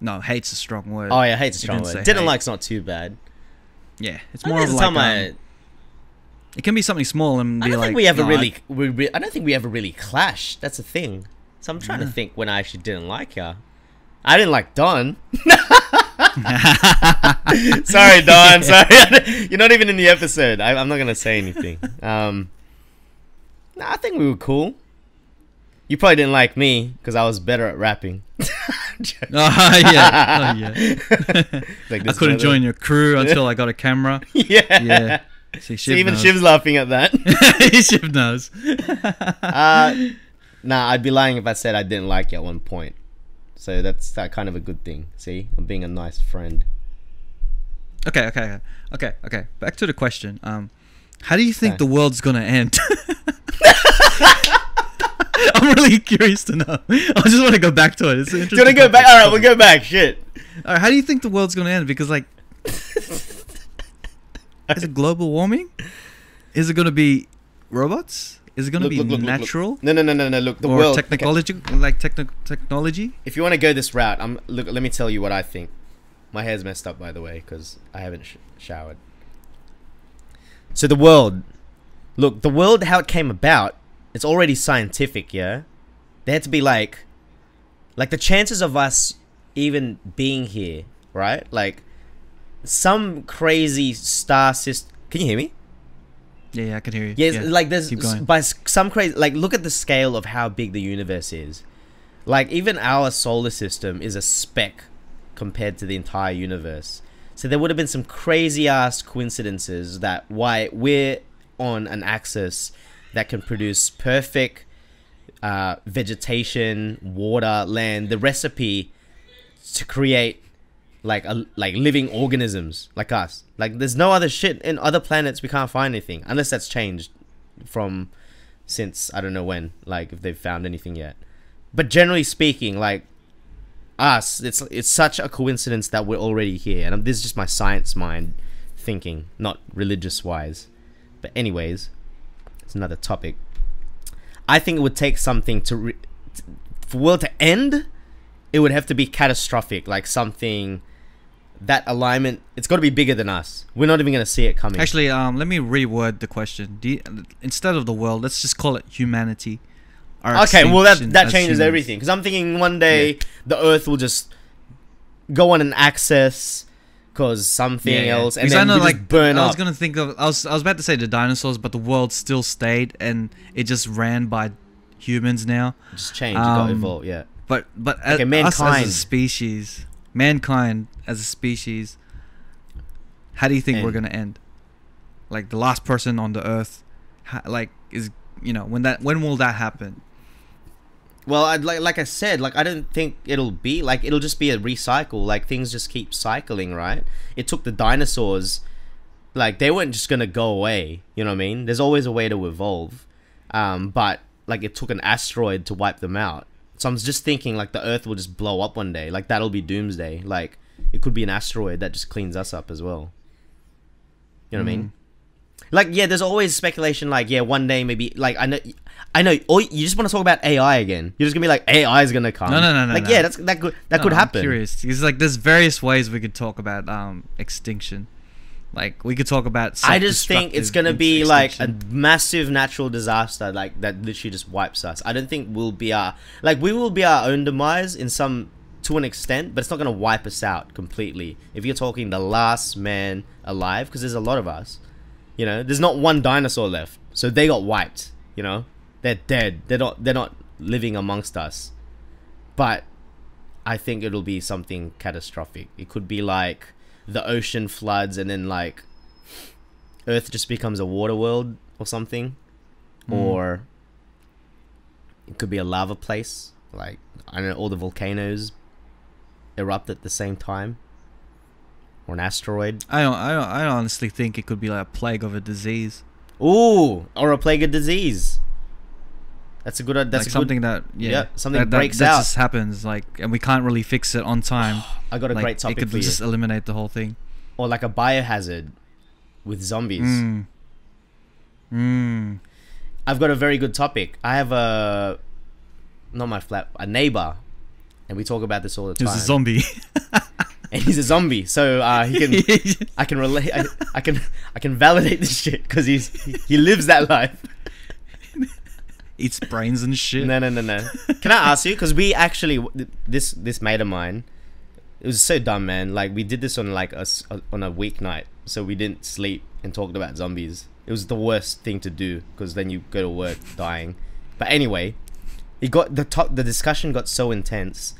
No, hate's a strong word. Oh yeah, hate's a strong didn't word. Didn't hate. like's not too bad. Yeah, it's more of like time I- um, it can be something small and be I don't like. think we ever no, I- really. We re- I don't think we ever really clashed. That's the thing. So I'm trying to think when I actually didn't like her. I didn't like Don. sorry, Don. Sorry, you're not even in the episode. I, I'm not gonna say anything. Um, nah, I think we were cool. You probably didn't like me because I was better at rapping. Oh yeah, oh, yeah. Like I couldn't join your crew until I got a camera. yeah. Yeah. See, See, even knows. Shiv's laughing at that. Shiv knows. Uh, nah, I'd be lying if I said I didn't like you at one point. So that's that kind of a good thing. See, I'm being a nice friend. Okay, okay, okay, okay, okay. Back to the question. Um, how do you think Okay. the world's gonna end? I'm really curious to know. I just want to go back to it. It's an Do you want to go back? All right, we'll go back. Shit. All right, how do you think the world's gonna end? Because like, is it global warming? Is it gonna be robots? Is it gonna be look, look, look, look. natural No, no, no, no, no. Look, the or world. okay, technology, like techno- technology? If you want to go this route, I'm look. Let me tell you what I think. My hair's messed up, by the way, because I haven't sh- showered. So the world, look, the world, how it came about, it's already scientific. Yeah, there had to be like, like the chances of us even being here, right? Like, some crazy star system. Can you hear me? Yeah, yeah, I can hear you. Yeah, yeah. like there's keep going. by some crazy like look at the scale of how big the universe is. Like even our solar system is a speck compared to the entire universe. So there would have been some crazy ass coincidences that why we're on an axis that can produce perfect uh, vegetation, water, land, the recipe to create like a, like living organisms like us. Like there's no other shit in other planets we can't find anything unless that's changed from since I don't know when. Like if they've found anything yet. But generally speaking, like us, it's it's such a coincidence that we're already here, and this is just my science mind thinking, not religious wise. But anyways, it's another topic. I think it would take something to re- t- for world to end. It would have to be catastrophic, like something that alignment. It's got to be bigger than us. We're not even gonna see it coming. Actually, um, let me reword the question. You, instead of the world, let's just call it humanity. Okay, well that that changes everything because I'm thinking one day the Earth will just go on an axis because something Yeah, yeah. else, and Because then I know, like, burn I up. was gonna think of. I was. I was about to say the dinosaurs, but the world still stayed, and it just ran by humans now. just change, you got to um. Yeah. But but as, Okay, us as mankind. a species, mankind as a species, how do you think we're gonna end? Like the last person on the earth, ha, like is you know when that when will that happen? Well, I'd like like I said, like I don't think it'll be like it'll just be a recycle. Like things just keep cycling, right? It took the dinosaurs, like they weren't just gonna go away. You know what I mean? There's always a way to evolve, um, but like it took an asteroid to wipe them out. So I'm just thinking like the Earth will just blow up one day. Like that'll be doomsday. Like it could be an asteroid that just cleans us up as well. You know what I mean? Like yeah, there's always speculation. Like yeah, one day maybe like I know, I know. Or you just want to talk about AI again. You're just gonna be like AI is gonna come. No, no, no, no, Like no. yeah, that's that could that No, could I'm happen. curious. It's like there's various ways we could talk about um extinction. Like we could talk about. I just think it's gonna be like a massive natural disaster, like that literally just wipes us. I don't think we'll be our like we will be our own demise in some to an extent, but it's not gonna wipe us out completely. If you're talking the last man alive, because there's a lot of us, you know, there's not one dinosaur left, so they got wiped. You know, they're dead. They're not. They're not living amongst us. But I think it'll be something catastrophic. It could be like the ocean floods and then like Earth just becomes a water world or something, Mm. or it could be a lava place. Like I don't know, all the volcanoes erupt at the same time, or an asteroid. I don't. I don't. I honestly think it could be like a plague of a disease. Ooh, or a plague of disease. That's a good. That's like a good. something that yeah, yeah, something that, that- breaks that out. just happens like and we can't really fix it on time. I got a like, great topic it could for you. just eliminate the whole thing. Or like a biohazard with zombies. Mm. Mm. I've got a very good topic. I have a not my flat, a neighbor, and we talk about this all the time. He's a zombie. and he's a zombie. So uh, he can I can relate. I, I can I can validate this shit because he's he, he lives that life. Eats brains and shit. No, no, no, no. Can I ask you? Because we actually this this mate of mine. It was so dumb, man. Like we did this on like a on a weeknight, so we didn't sleep and talked about zombies. It was the worst thing to do because then you go to work dying. But anyway, it got the top. The discussion got so intense.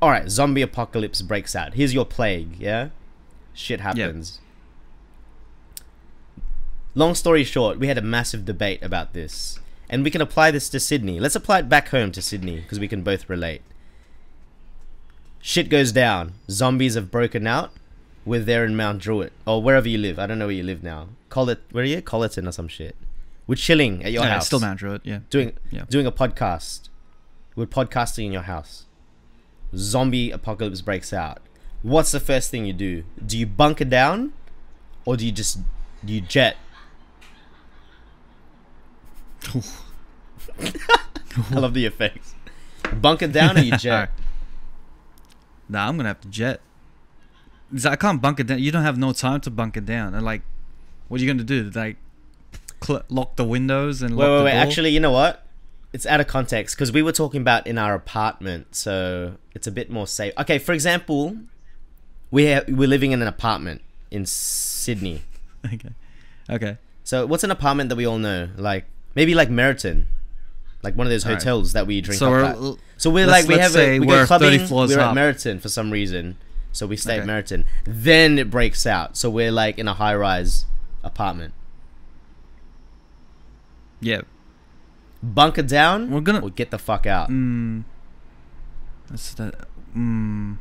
All right, zombie apocalypse breaks out. Here's your plague. Yeah, shit happens. Long story short, we had a massive debate about this, and we can apply this to Sydney. Let's apply it back home to Sydney because we can both relate. Shit goes down. Zombies have broken out. We're there in Mount Druitt or wherever you live. I don't know where you live now. Call it where are you? Colyton or some shit. We're chilling at your Yeah, house. still Mount Druitt, yeah. doing Yeah. doing a podcast. We're podcasting in your house. Zombie apocalypse breaks out. What's the first thing you do? Do you bunker down, or do you just do you jet? I love the effects. Bunker down or you jet? Nah, I'm gonna have to jet. I can't bunker down. You don't have no time to bunker down. And like, what are you gonna do? Like, cl- lock the windows and Wait, lock wait, the wait. Actually, you know what? It's out of context because we were talking about in our apartment, so it's a bit more safe. Okay, for example, we ha- we're living in an apartment in Sydney. okay, okay. So what's an apartment that we all know? Like maybe like Meriton, like one of those hotels that we drink So up we're at. l- So we're like we have a we we're go clubbing. 30 floors we're at up. Meriton for some reason, so we stay at Okay. Meriton. Then it breaks out. So we're like in a high rise apartment. Yeah. Bunker down. We're gonna- or get the fuck out. Mm. That's the. Mm.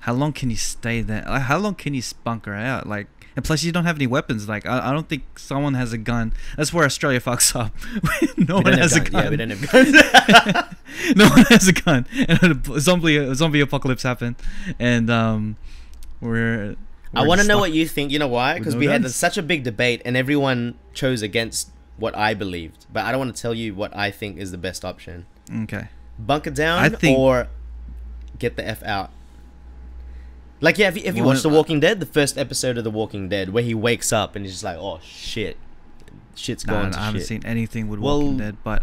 How long can you stay there? Like, how long can you bunker out? Like, and plus you don't have any weapons. Like, I, I don't think someone has a gun. That's where Australia fucks up. no We one has a gun. Yeah, we don't have guns. no one has a gun. And a zombie a zombie apocalypse happened, and um, we're. I we're want to know what you think. You know why? Because no we had such a big debate, and everyone chose against what I believed. But I don't want to tell you what I think is the best option. Okay. bunker down I think- or get the f out. Like yeah, if you, if you watch The Walking Dead, the first episode of The Walking Dead, where he wakes up and he's just like, "Oh shit, shit's Nah, going to I haven't shit." seen anything with Well- Walking Dead, but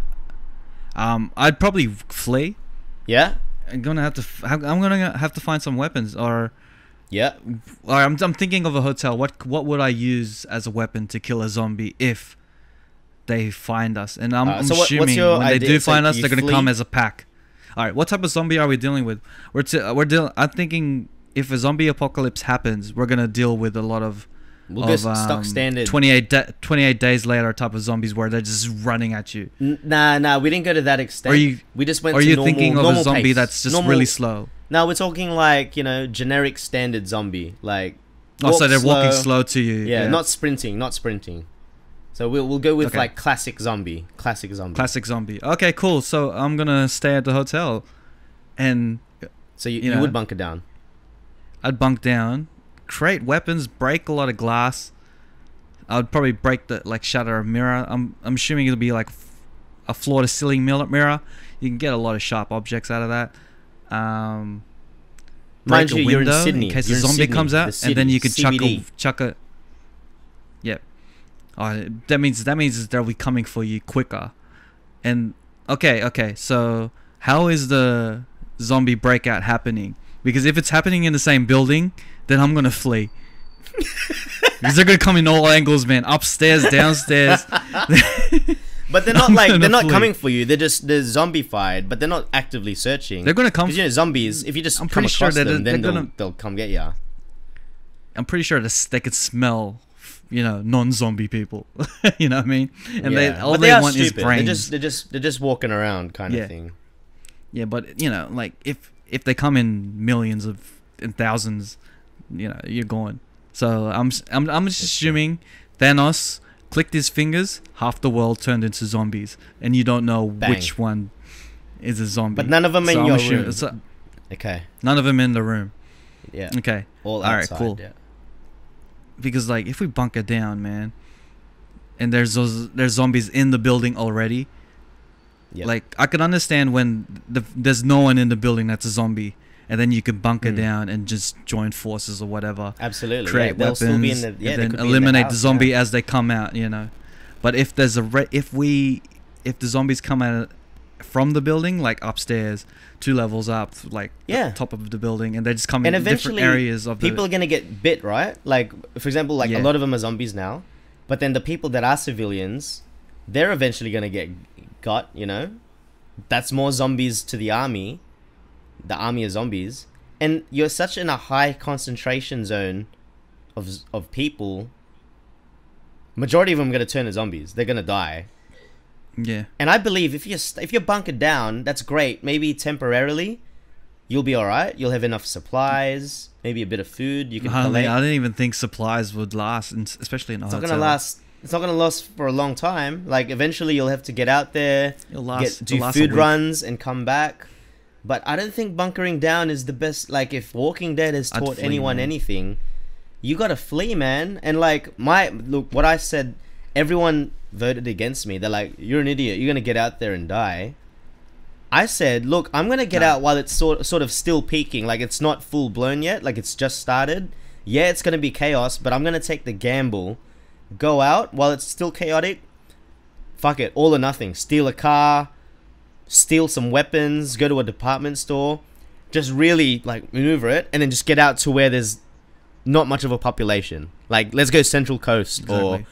um, I'd probably flee. Yeah, I'm gonna have to. f- I'm gonna have to find some weapons, or, yeah. or I'm, I'm thinking of a hotel. What what would I use as a weapon to kill a zombie if they find us? And I'm, Uh, I'm so assuming when they do find us, they're gonna come as a pack. All right, what type of zombie are we dealing with? We're to, we're dealing. I'm thinking if a zombie apocalypse happens, we're gonna deal with a lot of. We'll of, go stock um, standard. 28, da- 28 days later type of zombies where they're just running at you. N- nah, nah, we didn't go to that extent. Are you- we just went are to you normal, thinking of a zombie pace. that's just Normal- really slow? No, we're talking like you know generic standard zombie, like. Oh, so they're walking slow to you. Yeah, not sprinting, not sprinting. So we'll we'll go with Okay. like classic zombie, classic zombie. classic zombie. Okay, cool. So I'm gonna stay at the hotel, and so you, you you, know. would bunker down. I'd bunk down, create weapons, break a lot of glass. I'd probably break the like shatter a mirror. I'm I'm assuming it'll be like a floor to ceiling mirror. You can get a lot of sharp objects out of that. Um, Mind break a you, you're in window Sydney. in case You're a zombie Sydney, comes the out, and then city, you can chuck a chuck a. Yep. Oh, that means that means they'll be coming for you quicker. And okay, okay. So how is the zombie breakout happening? Because if it's happening in the same building, then I'm gonna flee. because they're gonna come in all angles, man. Upstairs, downstairs. But they're not I'm like they're not flee. coming for you. They're just they're zombified, but they're not actively searching. They're gonna come. Because you know zombies. If you just I'm come pretty sure across that them, they're then they'll, gonna- they'll come get you. I'm pretty sure they could smell, you know, non-zombie people. you know what I mean? And they all but they, are want stupid. is brains. They're just they're just they're just walking around kind Yeah. of thing. Yeah, but you know, like if if they come in millions of in thousands, you know, you're gone So I'm I'm I'm just assuming Thanos clicked his fingers, half the world turned into zombies, and you don't know Bang. which one is a zombie. But none of them So in I'm your assuming- room. so Okay. none of them in the room. Yeah. Okay, All Alright, outside. cool. Yeah. Because like if we bunker down, man, and there's those there's zombies in the building already. Yep. Like I can understand when the, there's no one in the building that's a zombie, and then you can bunker Mm. down and just join forces or whatever. Absolutely. create yeah, they'll weapons, still be in the yeah, and then could be in eliminate the, house, zombie yeah. as they come out. You know, but if there's a re- if we if the zombies come out from the building, like upstairs, two levels up, like the Yeah. top of the building, and they just come And in different areas of people the are gonna get bit, right? Like, for example, like Yeah. a lot of them are zombies now, but then the people that are civilians, they're eventually gonna get got. You know, that's more zombies to the army, the army of zombies, and you're such in a high concentration zone of of people. Majority of them are gonna turn to zombies. They're gonna die. Yeah. And I believe if you're st- if you're bunkered down, that's great. Maybe temporarily, you'll be all right. You'll have enough supplies, maybe a bit of food. You can I, collect. I didn't even think supplies would last, and especially in a It's not gonna last. It's not gonna last for a long time. Like eventually, you'll have to get out there, last. get do last food runs, and come back. But I don't think bunkering down is the best. Like if Walking Dead has taught flee, anyone man. anything, you gotta flee, man. And like my look, what I said, everyone voted against me. They're like, "You're an idiot. You're gonna get out there and die." I said, "Look, I'm gonna get No. out while it's sort sort of still peaking. Like it's not full blown yet. Like it's just started. Yeah, it's gonna be chaos, but I'm gonna take the gamble, go out while it's still chaotic. Fuck it, all or nothing. Steal a car, steal some weapons, go to a department store, just really like maneuver it, and then just get out to where there's not much of a population. Like let's go Central Coast or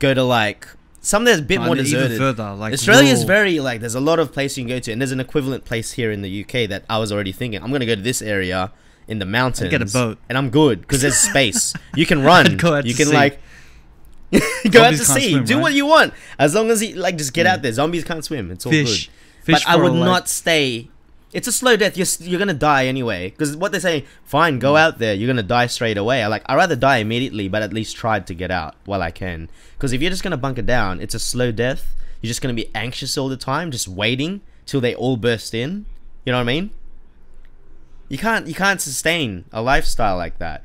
go to like some that's a bit No, more deserted. Even further, like Australia is very like there's a lot of places you can go to, and there's an equivalent place here in the UK that I was already thinking I'm gonna go to this area in the mountains, get a boat. and I'm good because there's space. you can run, go out you can sea. like go out to sea, swim, do right? what you want as long as you like just get Yeah. out there. Zombies can't swim, it's all fish. good. Fish but I would like- not stay. It's a slow death. You're you're gonna die anyway. Because what they're saying, fine, Mm. go out there. You're gonna die straight away. I like. I rather die immediately, but at least try to get out while I can. Because if you're just gonna bunker down, it's a slow death. You're just gonna be anxious all the time, just waiting till they all burst in. You know what I mean? You can't you can't sustain a lifestyle like that.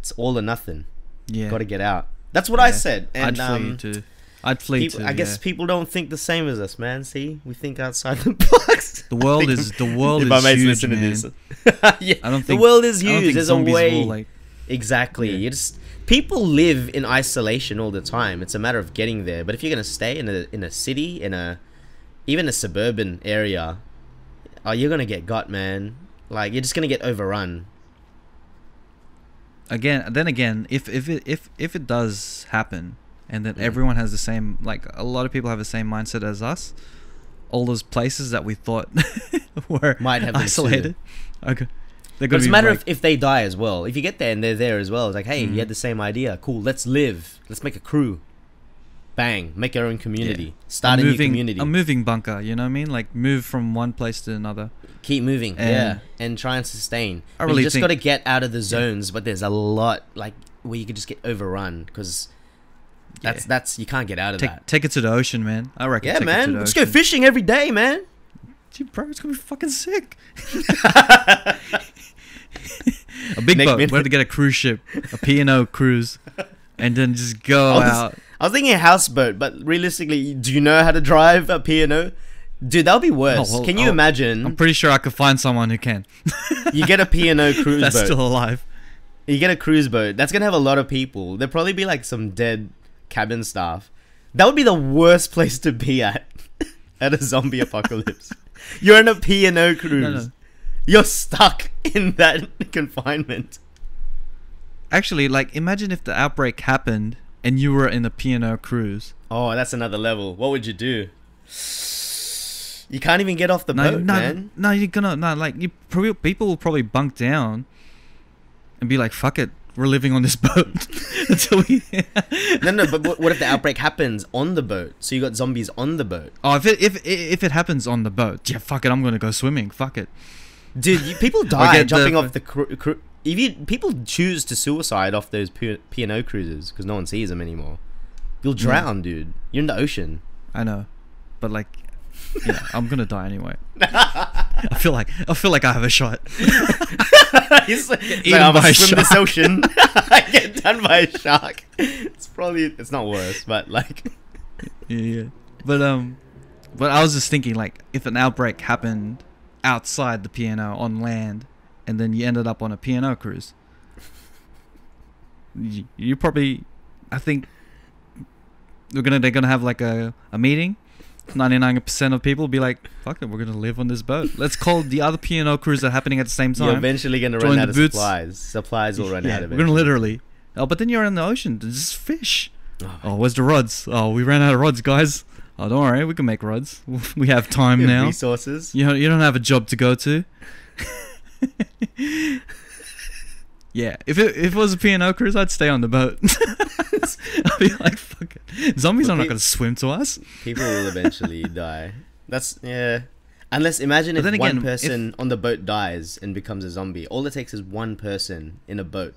It's all or nothing. Yeah. Got to get out. That's what I said. And I'd um, too. I'd flee people, too. I guess yeah. people don't think the same as us, man. See, we think outside the box. the world is the world is huge, man. this. yeah, I don't think the world is huge. There's a way. will, like exactly. Yeah. You just people live in isolation all the time. It's a matter of getting there. But if you're gonna stay in a in a city, in a even a suburban area, oh, you're gonna get got, man. Like you're just gonna get overrun. again then again if if it if if it does happen and then Mm. everyone has the same like a lot of people have the same mindset as us all those places that we thought were Might have isolated okay they're But it's a matter of if they die as well. If you get there and they're there as well, it's like, hey, Mhm. you had the same idea. Cool, let's live. Let's make a crew. Bang, make our own community. Start a a, new moving community. a moving bunker you know what I mean like move from one place to another Keep moving, And- yeah, and try and sustain. I really you just got to get out of the zones, but there's a lot like where you could just get overrun because that's that's you can't get out of take that. take it to the ocean man I reckon Yeah, take it to man, let's go fishing every day, man. Dude, bro it's gonna be fucking sick a big Nick boat Min- we have to get a cruise ship a P&O cruise and then just go I was- out I was thinking a houseboat, but realistically, do you know how to drive a P&O? Dude, that'll be oh, worse. Oh, well, Can you I'll- imagine? I'm pretty sure I could find someone who can. you get a P&O cruise That's boat. still alive. You get a cruise boat. That's gonna have a lot of people. There'll probably be like some dead cabin staff. That would be the worst place to be at at a zombie apocalypse. You're in a P&O cruise. No, no. You're stuck in that confinement. Actually, like, imagine if the outbreak happened and you were in a P&O cruise. Oh, that's another level. What would you do? You can't even get off the no, boat, no, man. no, you're gonna no, like you. Probably, people will probably bunk down and be like, "Fuck it, we're living on this boat until we." No, no, but what- if the outbreak happens on the boat? So you got zombies on the boat. oh, if it if if it happens on the boat, yeah, fuck it, I'm gonna go swimming. Fuck it. Dude, you, people die get the- jumping off the cru- cru- if you people choose to suicide off those P- P&O cruises because no one sees them anymore. You'll mm. drown, dude. You're in the ocean. I know, but like, yeah, I'm gonna die anyway. I feel like I feel like I have a shot. He's like, like, I'm by a swim this shark." ocean. I get done by a shark. It's probably it's not worse, but like yeah, yeah. But um, but I was just thinking like if an outbreak happened outside the P&O on land, and then you ended up on a P&O cruise. You, you probably, I think, we're gonna they're gonna have like a, a meeting. Ninety nine percent of people be like, "Fuck it, we're gonna live on this boat. Let's call the other P&O cruise that are happening at the same time. You're eventually gonna run out of boots. supplies. Supplies will run yeah, out of it. we're gonna literally. Oh, but then you're in the ocean. There's just fish. Oh, Oh, where's the rods? Oh, we ran out of rods, guys. Oh, don't worry, we can make rods. We have time now. Resources. You you don't have a job to go to. yeah, if it if it was a P&O cruise, I'd stay on the boat. I'd be like, fuck it. Zombies But are not going to swim to us. People will eventually die. That's yeah. Unless imagine But if one again, if- person on the boat dies and becomes a zombie. All it takes is one person in a boat.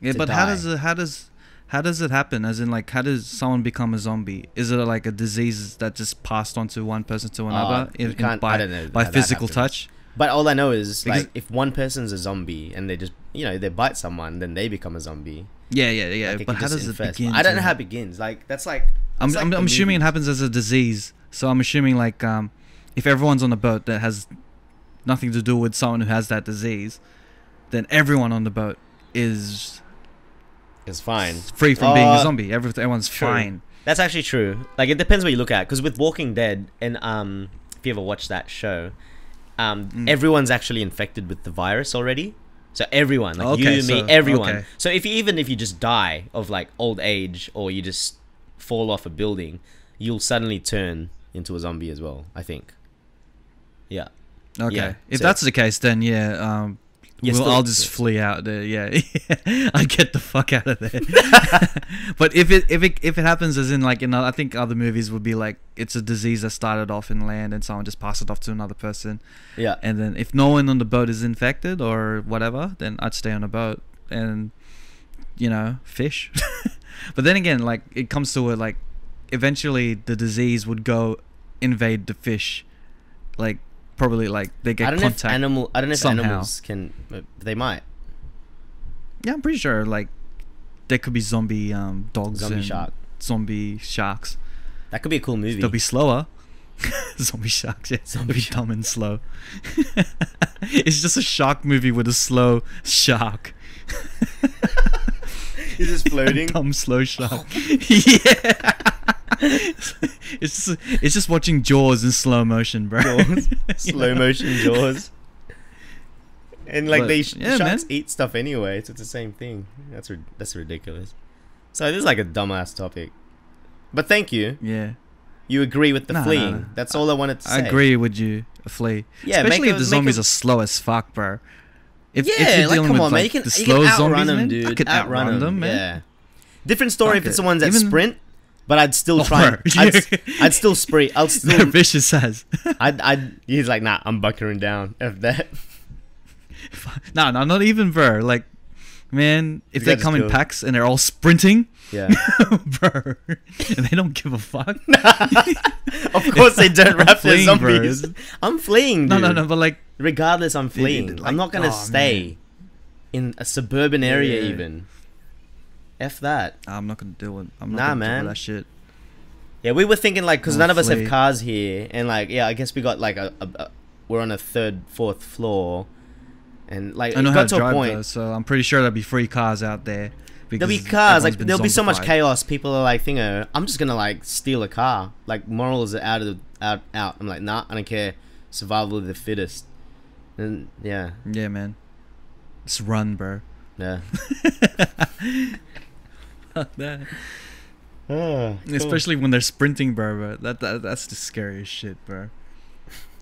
Yeah, but how does it how does how does it happen? As in, like, how does someone become a zombie? Is it like a disease that just passed on to one person to another Uh, in, in- by I don't know by physical touch? But all I know is Because- like if one person's a zombie and they just you know they bite someone, then they become a zombie. Yeah, yeah, yeah. Like, but how does it begin? I don't know how it begins. Like that's like. I'm, like I'm, I'm assuming it happens as a disease. So I'm assuming like um, if everyone's on a boat that has nothing to do with someone who has that disease, then everyone on the boat is is fine. free from being a Uh, zombie. Every, everyone's true. fine. That's actually true. Like it depends what you look at. Because with Walking Dead, and um, if you ever watched that show, um, Mm. everyone's actually infected with the virus already. So everyone, like Okay, you, me, everyone. okay. So if you, even if you just die of like old age or you just fall off a building, you'll suddenly turn into a zombie as well. I think. Yeah. Okay. Yeah, if so- that's the case, then yeah, um, You're we'll, I'll just flee out there. Yeah, I get the fuck out of there. but if it if it if it happens as in like in I think other movies would be like it's a disease that started off in land and someone just passed it off to another person. Yeah. And then if no one on the boat is infected or whatever, then I'd stay on the boat and you know fish. but then again, like it comes to it, like eventually the disease would go invade the fish, like probably like they get I don't know if contact. animal. I don't know if somehow. animals can. They might. yeah, I'm pretty sure like there could be zombie um dogs Zombie shark. zombie sharks. That could be a cool movie. They'll be slower. zombie sharks, yeah. Zombie They'll be dumb and slow. it's just a shark movie with a slow shark. He's just floating. Dumb slow shark. yeah. it's just it's just watching Jaws in slow motion, bro. Jaws. Slow know? motion jaws. And like But, they sh- yeah, sharks man. eat stuff anyway, so it's the same thing. That's rid- that's ridiculous. So this is like a dumbass topic, but thank you. Yeah, You agree with the No, no, fleeing. no. That's all I wanted to say. I agree with you, Flea. Yeah, make especially a- if the zombies a- are slow as fuck, bro. If, yeah, if you're like come on, man. You can, the you slow can outrun zombies, them, dude. I could outrun, them, man. Yeah. Different story if it's it. the ones that Even- sprint, but I'd still Oh, try. I'd, I'd still sprint. I'll They're still. vicious as. I'd, I'd. He's like, nah, I'm buckering down. If that. no, no, not even, bro. Like, man, if they come in packs and they're all sprinting, Yeah. bro, and they don't give a fuck. of course they don't wrap their fleeing, bro. zombies. I'm fleeing, Dude. No, no, no, but like, Regardless, I'm fleeing. like, I'm not gonna oh, stay in a suburban area Yeah. even. F that. I'm not gonna do it. I'm not Nah, gonna man. do that shit. Yeah, we were thinking like because none of us have cars here, and like yeah, I guess we got like a, a, a we're on a third, fourth floor, and like I know how got to drive point. though, so I'm pretty sure there'll be free cars out there. There'll be cars, like there'll be so much chaos. People are like, thingo, I'm just gonna like steal a car. Like morals are out of the out out. I'm like, nah, I don't care. Survival of the fittest. And yeah, Yeah, man. Just run, bro. yeah. That- Ah, cool. Especially when they're sprinting, bro. bro. That, that that's the scariest shit, bro.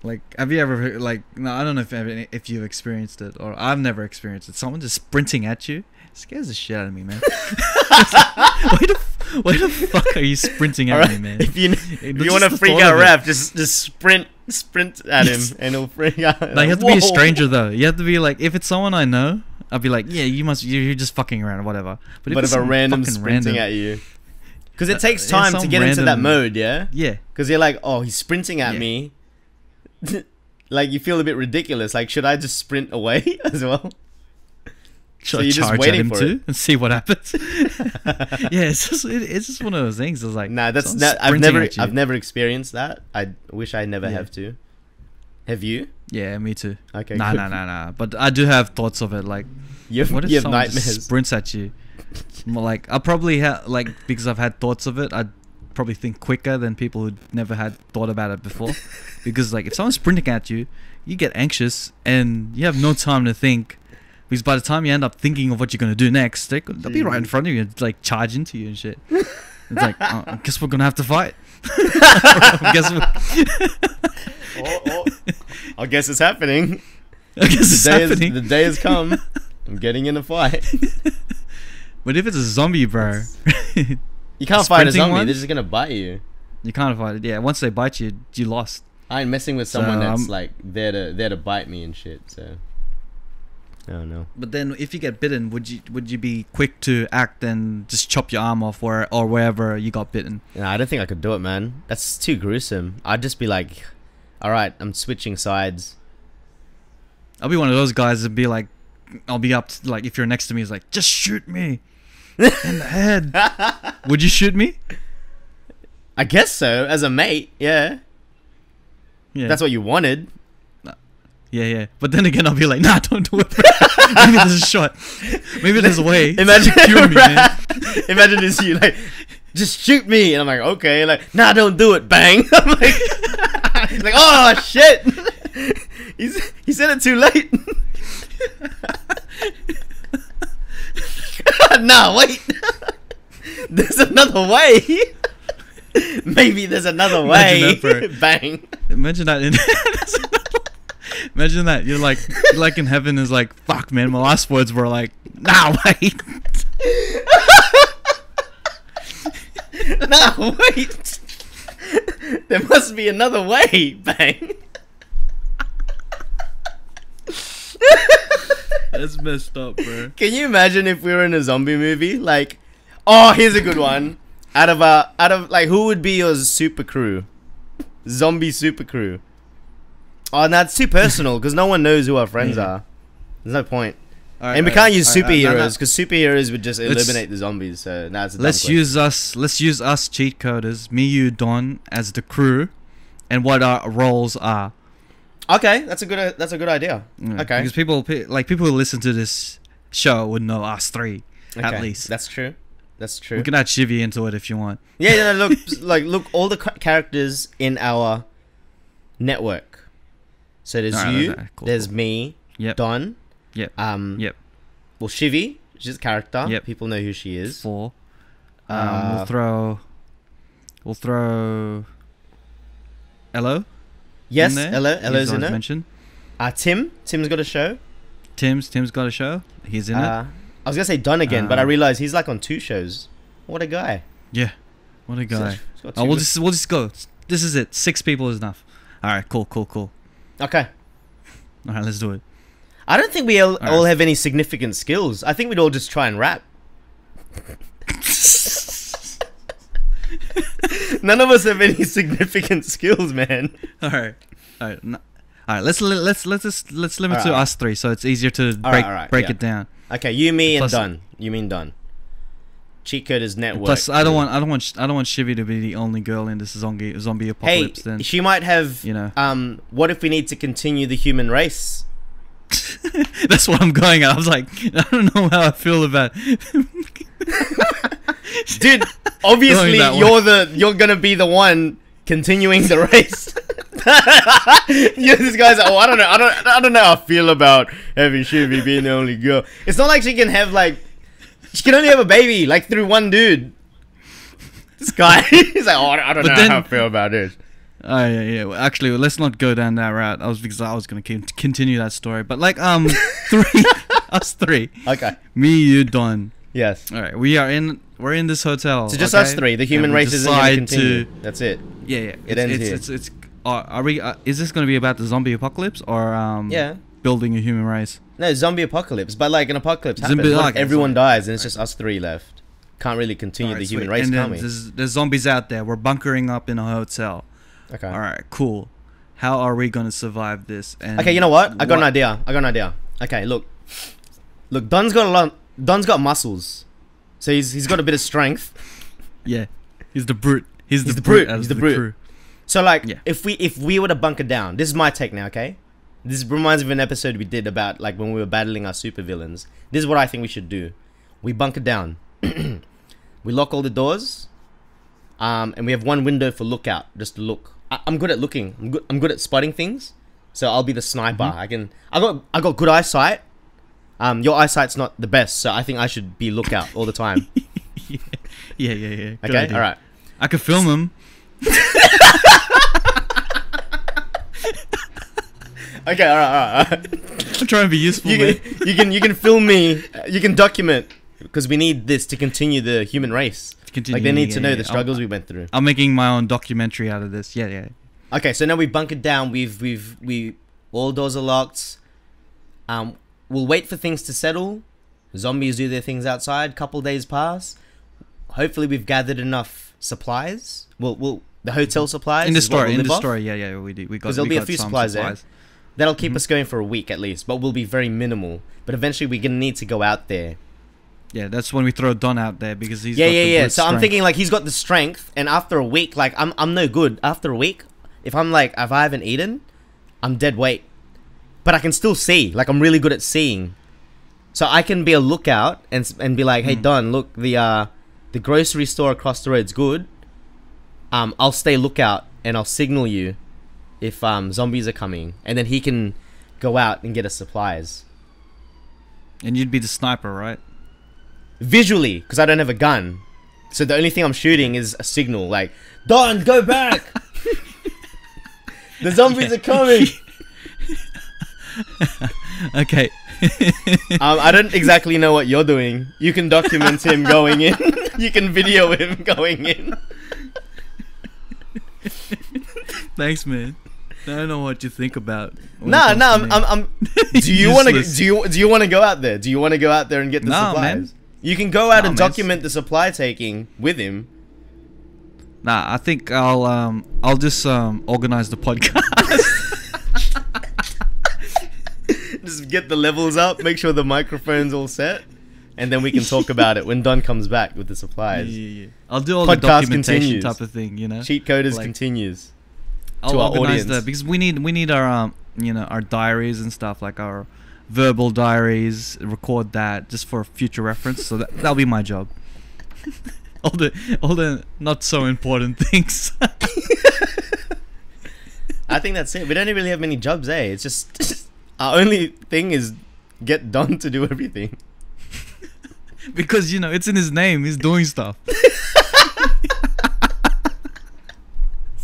Like, have you ever like? No, I don't know if ever- if you've experienced it or I've never experienced it. Someone just sprinting at you it scares the shit out of me, man. why the why the fuck are you sprinting at All me, man? If you if you want to freak out. Raf, just just sprint sprint at him, and he'll freak out. Like, you have to be a stranger though. You have to be like, if it's someone I know, I'll be like, yeah, you must, you're just fucking around or whatever. But, it's if a random sprinting random- at you, because it Uh, takes yeah, time to get into that mode, yeah. yeah, Because you're like, oh, he's sprinting at Yeah. me. like you feel a bit ridiculous. Like, should I just sprint away as well? Should So I charge at waiting him for too it. and see what happens? yeah, it's just it, it's just one of those things. It's like Nah, that's not, I've never. I've never experienced that. I wish I never Yeah. have to. Have you? Yeah, me too. Okay. Nah, nah, nah, nah. But I do have thoughts of it. Like, You have, what if you someone just sprints at you? Like, I probably have like because I've had thoughts of it. I'd probably think quicker than people who never had thought about it before. because like, if someone's sprinting at you, you get anxious and you have no time to think. Because by the time you end up thinking of what you're gonna do next, they they'll be right in front of you and like charge into you and shit. It's like, oh, I guess we're gonna have to fight. I guess Oh, oh. I guess it's happening. I guess it's the day, is, happening. the day has come. I'm getting in a fight. But if it's a zombie, bro, You can't fight a zombie. one? They're just gonna bite you. you can't fight it. Yeah, once they bite you, you lost. I ain't messing with someone So, that's um, like there to there to bite me and shit. So. I don't. But then, if you get bitten, would you would you be quick to act and just chop your arm off or or wherever you got bitten? Yeah, I don't think I could do it, man. That's too gruesome. I'd just be like, all right, I'm switching sides. I'll be one of those guys and be like, I'll be up to, like if you're next to me, it's like just shoot me in the head. would you shoot me? I guess so. As a mate, yeah. Yeah, That's what you wanted. Yeah, yeah. But then again, I'll be like, nah, don't do it. Maybe there's a shot. Maybe there's a way. Imagine, cure me, man. imagine this you like, just shoot me, and I'm like, okay, like, nah, don't do it, bang. I'm like, like, oh shit, he's he said it too late. nah, wait, there's another way. Maybe there's another way. Imagine that, bang. Imagine that. In Imagine that. You're like, you're like in heaven is like, fuck, man. My last words were like, nah, wait. nah, wait. there must be another way, bang. That's messed up, bro. Can you imagine if we were in a zombie movie? Like, oh, here's a good one. Out of a, out of like, who would be your super crew? Zombie super crew. Oh, no, it's too personal because no one knows who our friends Yeah. are. There's no point, and we can't use no, no. superheroes because superheroes would just Let's- eliminate the zombies. So now it's a dumb Let's question. use us. Let's use us cheat coders, me, you, Don, as the crew, and what our roles are. Okay, that's a good. Uh, that's a good idea. Yeah, Okay. Because people, pe- like people who listen to this show, would know us three at Okay, least. That's true. That's true. we can add Shivy into it if you want. Yeah, yeah. no, Look, like look, all the ca- characters in our network. So there's you, okay, cool, there's cool. me, Yep. Don, Yep. um, Yep. well, Shivy, she's a character. Yep. People know who she is. Four. Um, Uh, we'll throw. We'll throw. Hello. Yes. Ella, He's in it. Mentioned. Uh, Tim, Tim's got a show. Tim's Tim's got a show. He's in Uh, I was gonna say Don again, but I Um, realized he's like on two shows. What a guy! Yeah. What a guy. Oh, we'll just we'll just go. This is it. Six people is enough. All right. Cool. Cool. Cool. Okay. All right. Let's do it. I don't think we all, all have any significant skills. I think we'd all just try and rap. None of us have any significant skills, man. All right. All right. All right. Let's let's let's just let's limit to Alright. us three, so it's easier to Alright, break break yeah. it down. Okay, you, me, and Plus- Done. You mean Done. Cheat Coders Network. Plus, I don't want I don't want I don't want Shivy to be the only girl in this zombie zombie Hey, apocalypse. then she might have. you know. Um, what if we need to continue the human race? That's what I'm going at. I was like, I don't know how I feel about. Dude, obviously you're the you're gonna be the one continuing the race. yeah, this guy's like, oh, I don't know, I don't, I don't know how I feel about having Shivy being the only girl. It's not like she can have like, she can only have a baby like through one dude. This guy, he's like, oh, I don't But know then- how I feel about it. Oh yeah, yeah. Well, actually, let's not go down that route. I was because I was gonna keep, continue that story, but like um three, us three, Okay. me, you, Don. Yes. All right, we are in. We're in this hotel. So just okay? us three. The human race isn't gonna continue. To, That's it. yeah, yeah. It it's, ends it's, here. It's it's. uh, are we? Uh, is this gonna be about the zombie apocalypse or um? Yeah. Building a human race. No, zombie apocalypse. But like an apocalypse happens, what if okay, everyone dies and it's just us three left. Can't really continue Alright, the human sweet. race, and can we? there's, there's zombies out there. We're bunkering up in a hotel. Okay. All right, cool. How are we gonna survive this? And Okay, you know what? I got an idea. I got an idea. Okay, look. Look, Don's got a lot. Don's got muscles, so he's he's got a bit of strength. Yeah, he's the brute. He's, He's the, the brute, brute. he's of the brute. crew. So like, Yeah. if we if we were to bunker down, this is my take now. Okay, this reminds me of an episode we did about like when we were battling our supervillains. This is what I think we should do. We bunker down. we lock all the doors. Um, and we have one window for lookout, just to look. I, I'm good at looking. I'm good. I'm good at spotting things. So I'll be the sniper. Mm-hmm. I can. I got. I got good eyesight. Um, your eyesight's not the best, so I think I should be lookout all the time. yeah, yeah, yeah. yeah. Okay, idea. all right. I could film him. Okay, all right, all right. I'm trying to be useful, you man. can, you can you can film me. You can document because we need this to continue the human race. Continue, like they need yeah, to know yeah, the struggles we went through. I'm making my own documentary out of this. Yeah, yeah. Okay, so now we bunkered down. We've we've we all doors are locked. Um, we'll wait for things to settle. Zombies do their things outside. Couple days pass. Hopefully, we've gathered enough supplies. Well, we'll the hotel supplies In the is what story, we'll in the off. story, yeah, yeah, we did. We got. 'Cause there'll be a few some supplies there. That'll keep us going for a week at least, but we'll be very minimal. But eventually, we're gonna need to go out there. Yeah, that's when we throw Don out there because he's yeah, yeah, yeah. So I'm thinking like he's got the strength, and after a week, like I'm, I'm no good. After a week, if I'm like if I haven't eaten, I'm dead weight. But I can still see. Like I'm really good at seeing, so I can be a lookout and and be like, hey Mm. Don, look the uh the grocery store across the road's good. Um, I'll stay lookout and I'll signal you if um zombies are coming, and then he can go out and get us supplies and you'd be the sniper, right? visually because I don't have a gun. So the only thing I'm shooting is a signal, like Don, go back. the zombies are coming. Okay. Um, I don't exactly know what you're doing. You can document him going in. you can video him going in. Thanks, man. I don't know what you think about. Nah, nah. I'm. I'm, I'm, do you want to? Do you do you want to go out there? Do you want to go out there and get the Nah, supplies? man. You can go out Nah, and man. document the supply taking with him. Nah, I think I'll um I'll just um organize the podcast. Just get the levels up. Make sure the microphone's all set, and then we can talk about it when Don comes back with the supplies. yeah, yeah. yeah. I'll do all the Podcast documentation continues. type of thing, you know. Cheat coders Like- continues. I'll to our organize audience. that because we need we need our um you know our diaries and stuff like our verbal diaries. Record that just for future reference. So that that'll be my job. all the all the not so important things. I think that's it. We don't really have many jobs, eh? It's just our only thing is get Don to do everything. because you know it's in his name. He's doing stuff.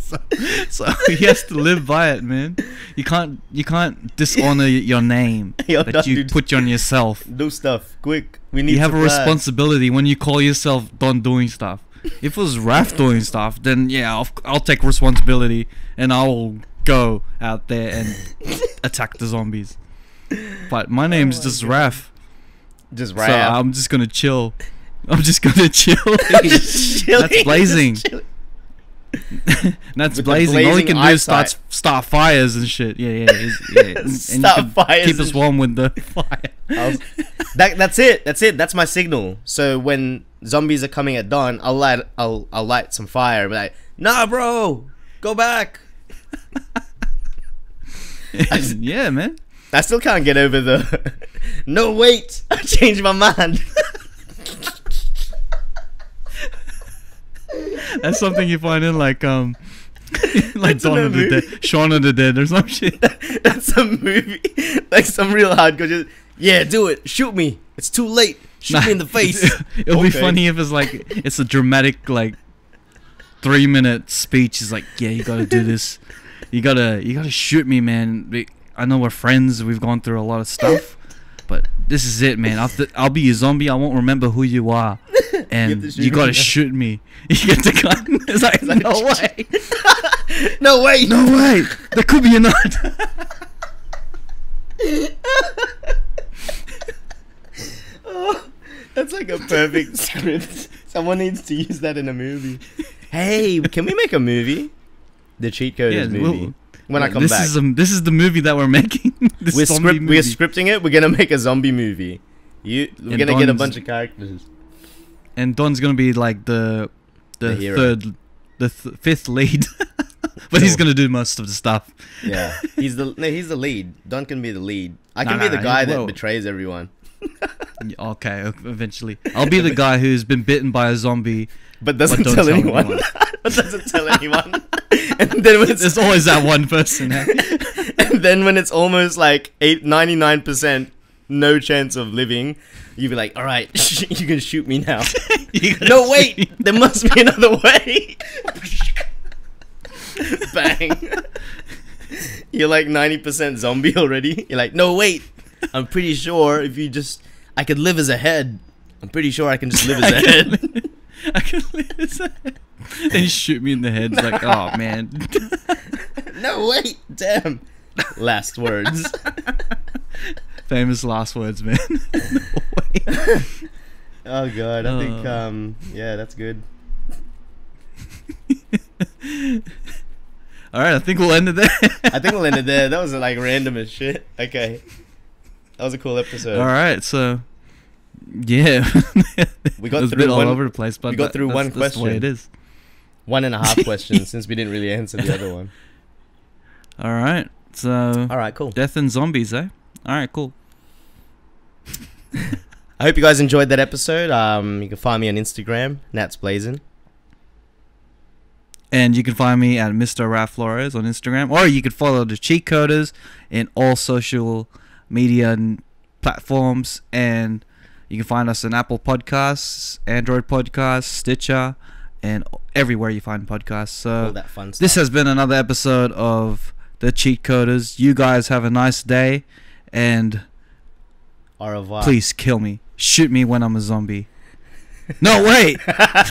so, so he has to live by it, man. You can't you can't dishonor your name Yo, that Don, you dude. put on yourself. Do stuff quick. We need. To. You have a responsibility when you call yourself Don doing stuff. If it was Raf doing stuff, then yeah, I'll, I'll take responsibility and I'll go out there and attack the zombies. But my oh name's my just God. Raf. Just Raf. So. I'm just gonna chill. I'm just gonna chill. Just chilling, That's blazing. Just. That's the blazing. All he blazing can do is start start fires and shit. Yeah, yeah, he's- yeah. And, and you Start can fires Keep us warm with the fire. Was- that that's it. That's it. That's my signal. So when zombies are coming at dawn, I'll light I'll I'll light some fire. And be like, nah, bro, go back. yeah, man. I still can't get over the. no, wait, I changed my mind. That's something you find in like um like Dawn of the. Dead, Shaun of the Dead or some shit. That's a movie, like some real hardcore. Just, yeah, do it. Shoot me. It's too late. Shoot me in the face. It'll be funny if it's like it's a dramatic like three minute speech. It's like, yeah, you gotta do this. You gotta you gotta shoot me, man. I know we're friends. We've gone through a lot of stuff, but this is it, man. I'll, I'll be a zombie. I won't remember who you are, and you, gotta shoot me. You get the gun. It's like, like, no way, no, wait. no way. There could be another. Oh, that's like a perfect script. Someone needs to use that in a movie. Hey, can we make a movie? The cheat coders Yeah, movie. we'll- when I come this back, is um, this is the movie that we're making. this we're script, movie. we're scripting it. We're gonna make a zombie movie. You, we're And gonna get a bunch of characters. And Don's gonna be like the the, The third, the th- fifth lead. but he's gonna do most of the stuff. Yeah, he's the no, he's the lead. Don can be the lead. I can no, be the guy that will. betrays everyone. Okay, eventually, I'll be the guy who's been bitten by a zombie. But doesn't don't tell, tell anyone. anyone. but doesn't tell anyone. and then when it's There's always that one person. eh? and then when it's almost like eight ninety nine percent no chance of living, you'd be like, all right, you can shoot me now. No, wait, there must be another way. Bang. You're like 90% zombie already. You're like, no, wait. I'm pretty sure if you just. I could live as a head. I'm pretty sure I can just live as a head. I can live as a head. He shoot me in the head. It's like, oh man. no, wait. Damn. Last words. Famous last words, man. Oh, God. I think, Uh. um, yeah, that's good. All right, I think we'll end it there. I think we'll end it there. That was like random as shit. Okay. That was a cool episode. All right, so yeah, We got it was a through bit all over the place, but we got through one that's the way question. it is. One and a half questions since we didn't really answer the other one. All right, so All right, cool. death and zombies, eh? All right, cool. I hope you guys enjoyed that episode. Um, you can find me on Instagram, Nats Blazing. And you can find me at Mr. Raf Flores on Instagram, or you can follow the Cheat Coders in all social media n- platforms. And you can find us on Apple Podcasts, Android Podcasts, Stitcher, and everywhere you find podcasts. All So that fun stuff. this has been another episode of the Cheat Coders. You guys have a nice day, and Au revoir. please kill me. Shoot me when I'm a zombie. No, wait.